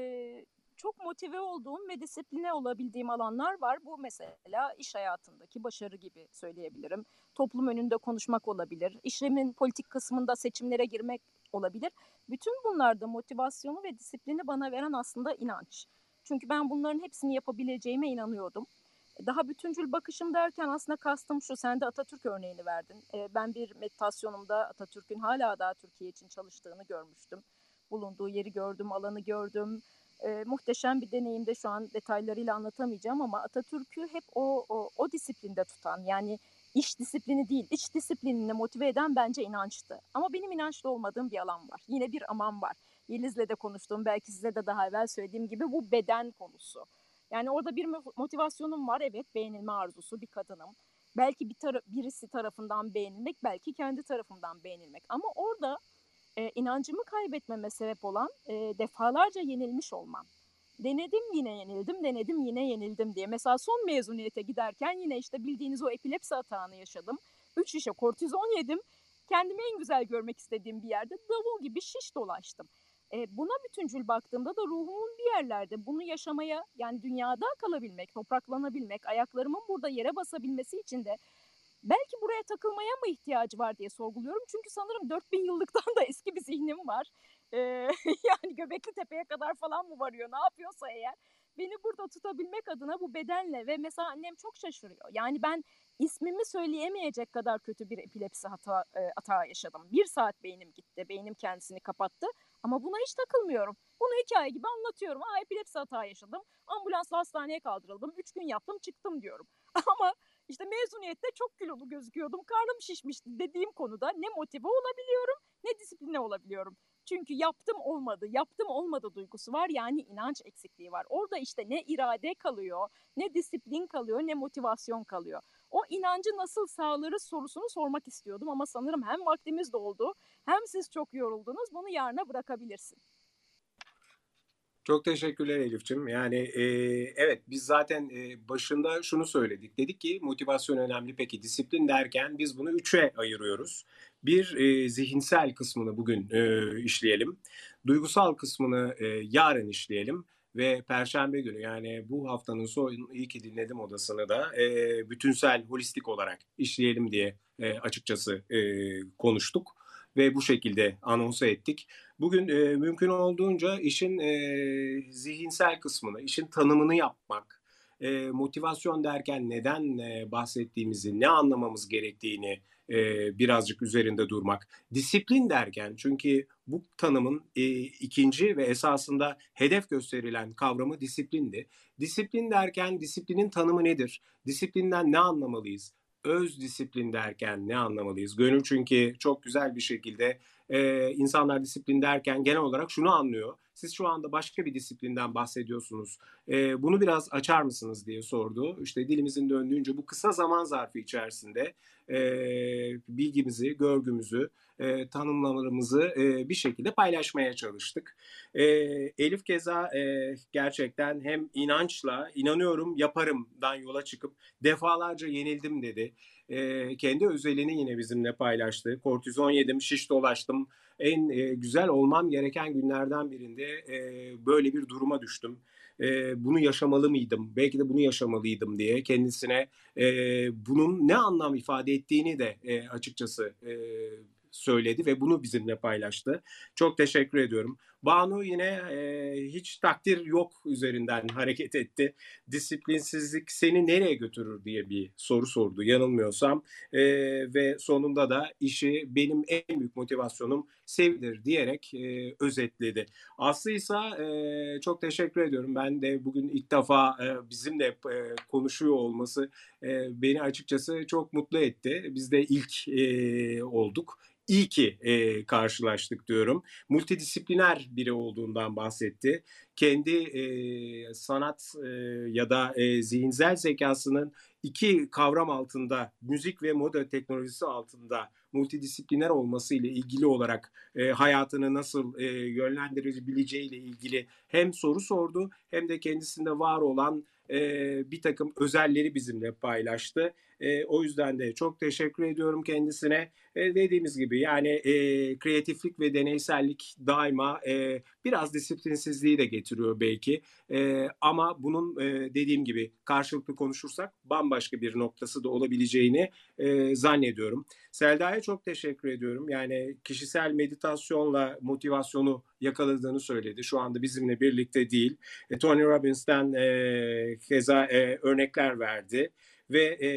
çok motive olduğum ve disipline olabildiğim alanlar var. Bu mesela iş hayatındaki başarı gibi söyleyebilirim. Toplum önünde konuşmak olabilir. İşlemin politik kısmında seçimlere girmek olabilir. Bütün bunlarda motivasyonu ve disiplini bana veren aslında inanç. Çünkü ben bunların hepsini yapabileceğime inanıyordum. Daha bütüncül bakışım derken aslında kastım şu, sen de Atatürk örneğini verdin. Ben bir meditasyonumda Atatürk'ün hala daha Türkiye için çalıştığını görmüştüm. Bulunduğu yeri gördüm, alanı gördüm, e, muhteşem bir deneyimde şu an detaylarıyla anlatamayacağım ama Atatürk'ü hep o, o, o disiplinde tutan yani iş disiplini değil iç disiplinini motive eden bence inançtı. Ama benim inançlı olmadığım bir alan var. Yine bir aman var. Yeliz'le de konuştuğum belki size de daha evvel söylediğim gibi bu beden konusu. Yani orada bir motivasyonum var evet beğenilme arzusu bir kadınım. Belki bir tar- birisi tarafından beğenilmek belki kendi tarafımdan beğenilmek ama orada e, inancımı kaybetmeme sebep olan e, defalarca yenilmiş olmam. Denedim yine yenildim, denedim yine yenildim diye. Mesela son mezuniyete giderken yine işte bildiğiniz o epilepsi atağını yaşadım. Üç şişe kortizon yedim. Kendimi en güzel görmek istediğim bir yerde davul gibi şiş dolaştım. E, buna bütüncül baktığımda da ruhumun bir yerlerde bunu yaşamaya yani dünyada kalabilmek, topraklanabilmek, ayaklarımın burada yere basabilmesi için de belki buraya takılmaya mı ihtiyacı var diye sorguluyorum. Çünkü sanırım 4000 yıllıktan da eski bir zihnim var. Ee, yani Göbekli Tepe'ye kadar falan mı varıyor ne yapıyorsa eğer. Beni burada tutabilmek adına bu bedenle ve mesela annem çok şaşırıyor. Yani ben ismimi söyleyemeyecek kadar kötü bir epilepsi hata, e, hata yaşadım. Bir saat beynim gitti, beynim kendisini kapattı. Ama buna hiç takılmıyorum. Bunu hikaye gibi anlatıyorum. Aa epilepsi hata yaşadım. Ambulansla hastaneye kaldırıldım. Üç gün yaptım çıktım diyorum. Ama işte mezuniyette çok kilolu gözüküyordum. Karnım şişmişti dediğim konuda ne motive olabiliyorum ne disipline olabiliyorum. Çünkü yaptım olmadı, yaptım olmadı duygusu var. Yani inanç eksikliği var. Orada işte ne irade kalıyor, ne disiplin kalıyor, ne motivasyon kalıyor. O inancı nasıl sağlarız sorusunu sormak istiyordum ama sanırım hem vaktimiz doldu hem siz çok yoruldunuz. Bunu yarına bırakabilirsin.
Çok teşekkürler Elif'ciğim. Yani e, evet biz zaten e, başında şunu söyledik. Dedik ki motivasyon önemli peki disiplin derken biz bunu üçe ayırıyoruz. Bir e, zihinsel kısmını bugün e, işleyelim. Duygusal kısmını e, yarın işleyelim ve Perşembe günü yani bu haftanın son iyi ki dinledim odasını da e, bütünsel, holistik olarak işleyelim diye e, açıkçası e, konuştuk ve bu şekilde anonsa ettik. Bugün e, mümkün olduğunca işin e, zihinsel kısmını, işin tanımını yapmak, e, motivasyon derken neden e, bahsettiğimizi, ne anlamamız gerektiğini e, birazcık üzerinde durmak. Disiplin derken çünkü bu tanımın e, ikinci ve esasında hedef gösterilen kavramı disiplindi. Disiplin derken disiplinin tanımı nedir? Disiplinden ne anlamalıyız? Öz disiplin derken ne anlamalıyız? Gönül çünkü çok güzel bir şekilde e, insanlar disiplin derken genel olarak şunu anlıyor. Siz şu anda başka bir disiplinden bahsediyorsunuz. E, bunu biraz açar mısınız diye sordu. İşte dilimizin döndüğünce bu kısa zaman zarfı içerisinde e, bilgimizi, görgümüzü, e, tanımlamalarımızı e, bir şekilde paylaşmaya çalıştık. E, Elif Keza e, gerçekten hem inançla, inanıyorum yaparımdan yola çıkıp defalarca yenildim dedi. E, kendi özelini yine bizimle paylaştı. Kortizon yedim, şiş dolaştım. En e, güzel olmam gereken günlerden birinde e, böyle bir duruma düştüm e, bunu yaşamalı mıydım? Belki de bunu yaşamalıydım diye kendisine e, bunun ne anlam ifade ettiğini de e, açıkçası e, söyledi ve bunu bizimle paylaştı. Çok teşekkür ediyorum. Banu yine e, hiç takdir yok üzerinden hareket etti. Disiplinsizlik seni nereye götürür diye bir soru sordu yanılmıyorsam. E, ve sonunda da işi benim en büyük motivasyonum sevdir diyerek e, özetledi. Aslı ise çok teşekkür ediyorum. Ben de bugün ilk defa e, bizimle e, konuşuyor olması e, beni açıkçası çok mutlu etti. Biz de ilk e, olduk iyi ki e, karşılaştık diyorum. Multidisipliner biri olduğundan bahsetti. Kendi e, sanat e, ya da e, zihinsel zekasının iki kavram altında, müzik ve moda teknolojisi altında multidisipliner olması ile ilgili olarak e, hayatını nasıl e, yönlendirebileceği ile ilgili hem soru sordu hem de kendisinde var olan e, bir takım özelleri bizimle paylaştı. E, o yüzden de çok teşekkür ediyorum kendisine. E, dediğimiz gibi yani e, kreatiflik ve deneysellik daima e, biraz disiplinsizliği de getiriyor belki. E, ama bunun e, dediğim gibi karşılıklı konuşursak bambaşka bir noktası da olabileceğini e, zannediyorum. Selda'ya çok teşekkür ediyorum. Yani kişisel meditasyonla motivasyonu yakaladığını söyledi. Şu anda bizimle birlikte değil. E, Tony Robbins'ten e, keza e, örnekler verdi ve e,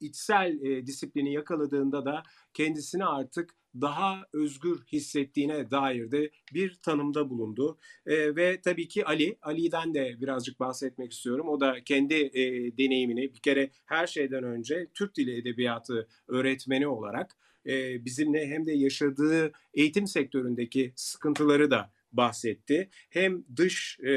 içsel e, disiplini yakaladığında da kendisini artık daha özgür hissettiğine dair de bir tanımda bulundu. E, ve tabii ki Ali, Ali'den de birazcık bahsetmek istiyorum. O da kendi e, deneyimini bir kere her şeyden önce Türk Dili Edebiyatı öğretmeni olarak e, bizimle hem de yaşadığı eğitim sektöründeki sıkıntıları da bahsetti. Hem dış e,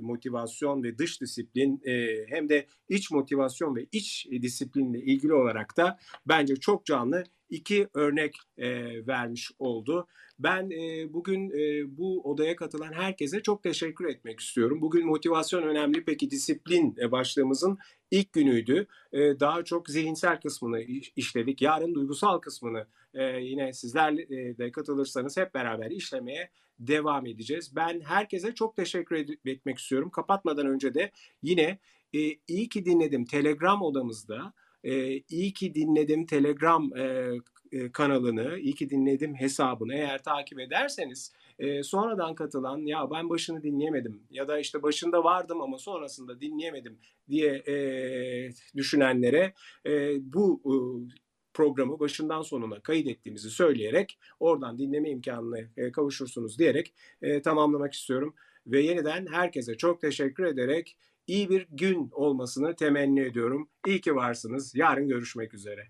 motivasyon ve dış disiplin e, hem de iç motivasyon ve iç disiplinle ilgili olarak da bence çok canlı iki örnek e, vermiş oldu. Ben e, bugün e, bu odaya katılan herkese çok teşekkür etmek istiyorum. Bugün motivasyon önemli peki disiplin e, başlığımızın ilk günüydü. E, daha çok zihinsel kısmını işledik. Yarın duygusal kısmını e, yine sizler e, de katılırsanız hep beraber işlemeye devam edeceğiz. Ben herkese çok teşekkür etmek istiyorum. Kapatmadan önce de yine e, iyi ki dinledim Telegram odamızda. E, iyi ki dinledim Telegram e, e, kanalını, iyi ki dinledim hesabını eğer takip ederseniz e, sonradan katılan ya ben başını dinleyemedim ya da işte başında vardım ama sonrasında dinleyemedim diye e, düşünenlere e, bu e, programı başından sonuna kaydettiğimizi söyleyerek oradan dinleme imkanına e, kavuşursunuz diyerek e, tamamlamak istiyorum. Ve yeniden herkese çok teşekkür ederek iyi bir gün olmasını temenni ediyorum. İyi ki varsınız. Yarın görüşmek üzere.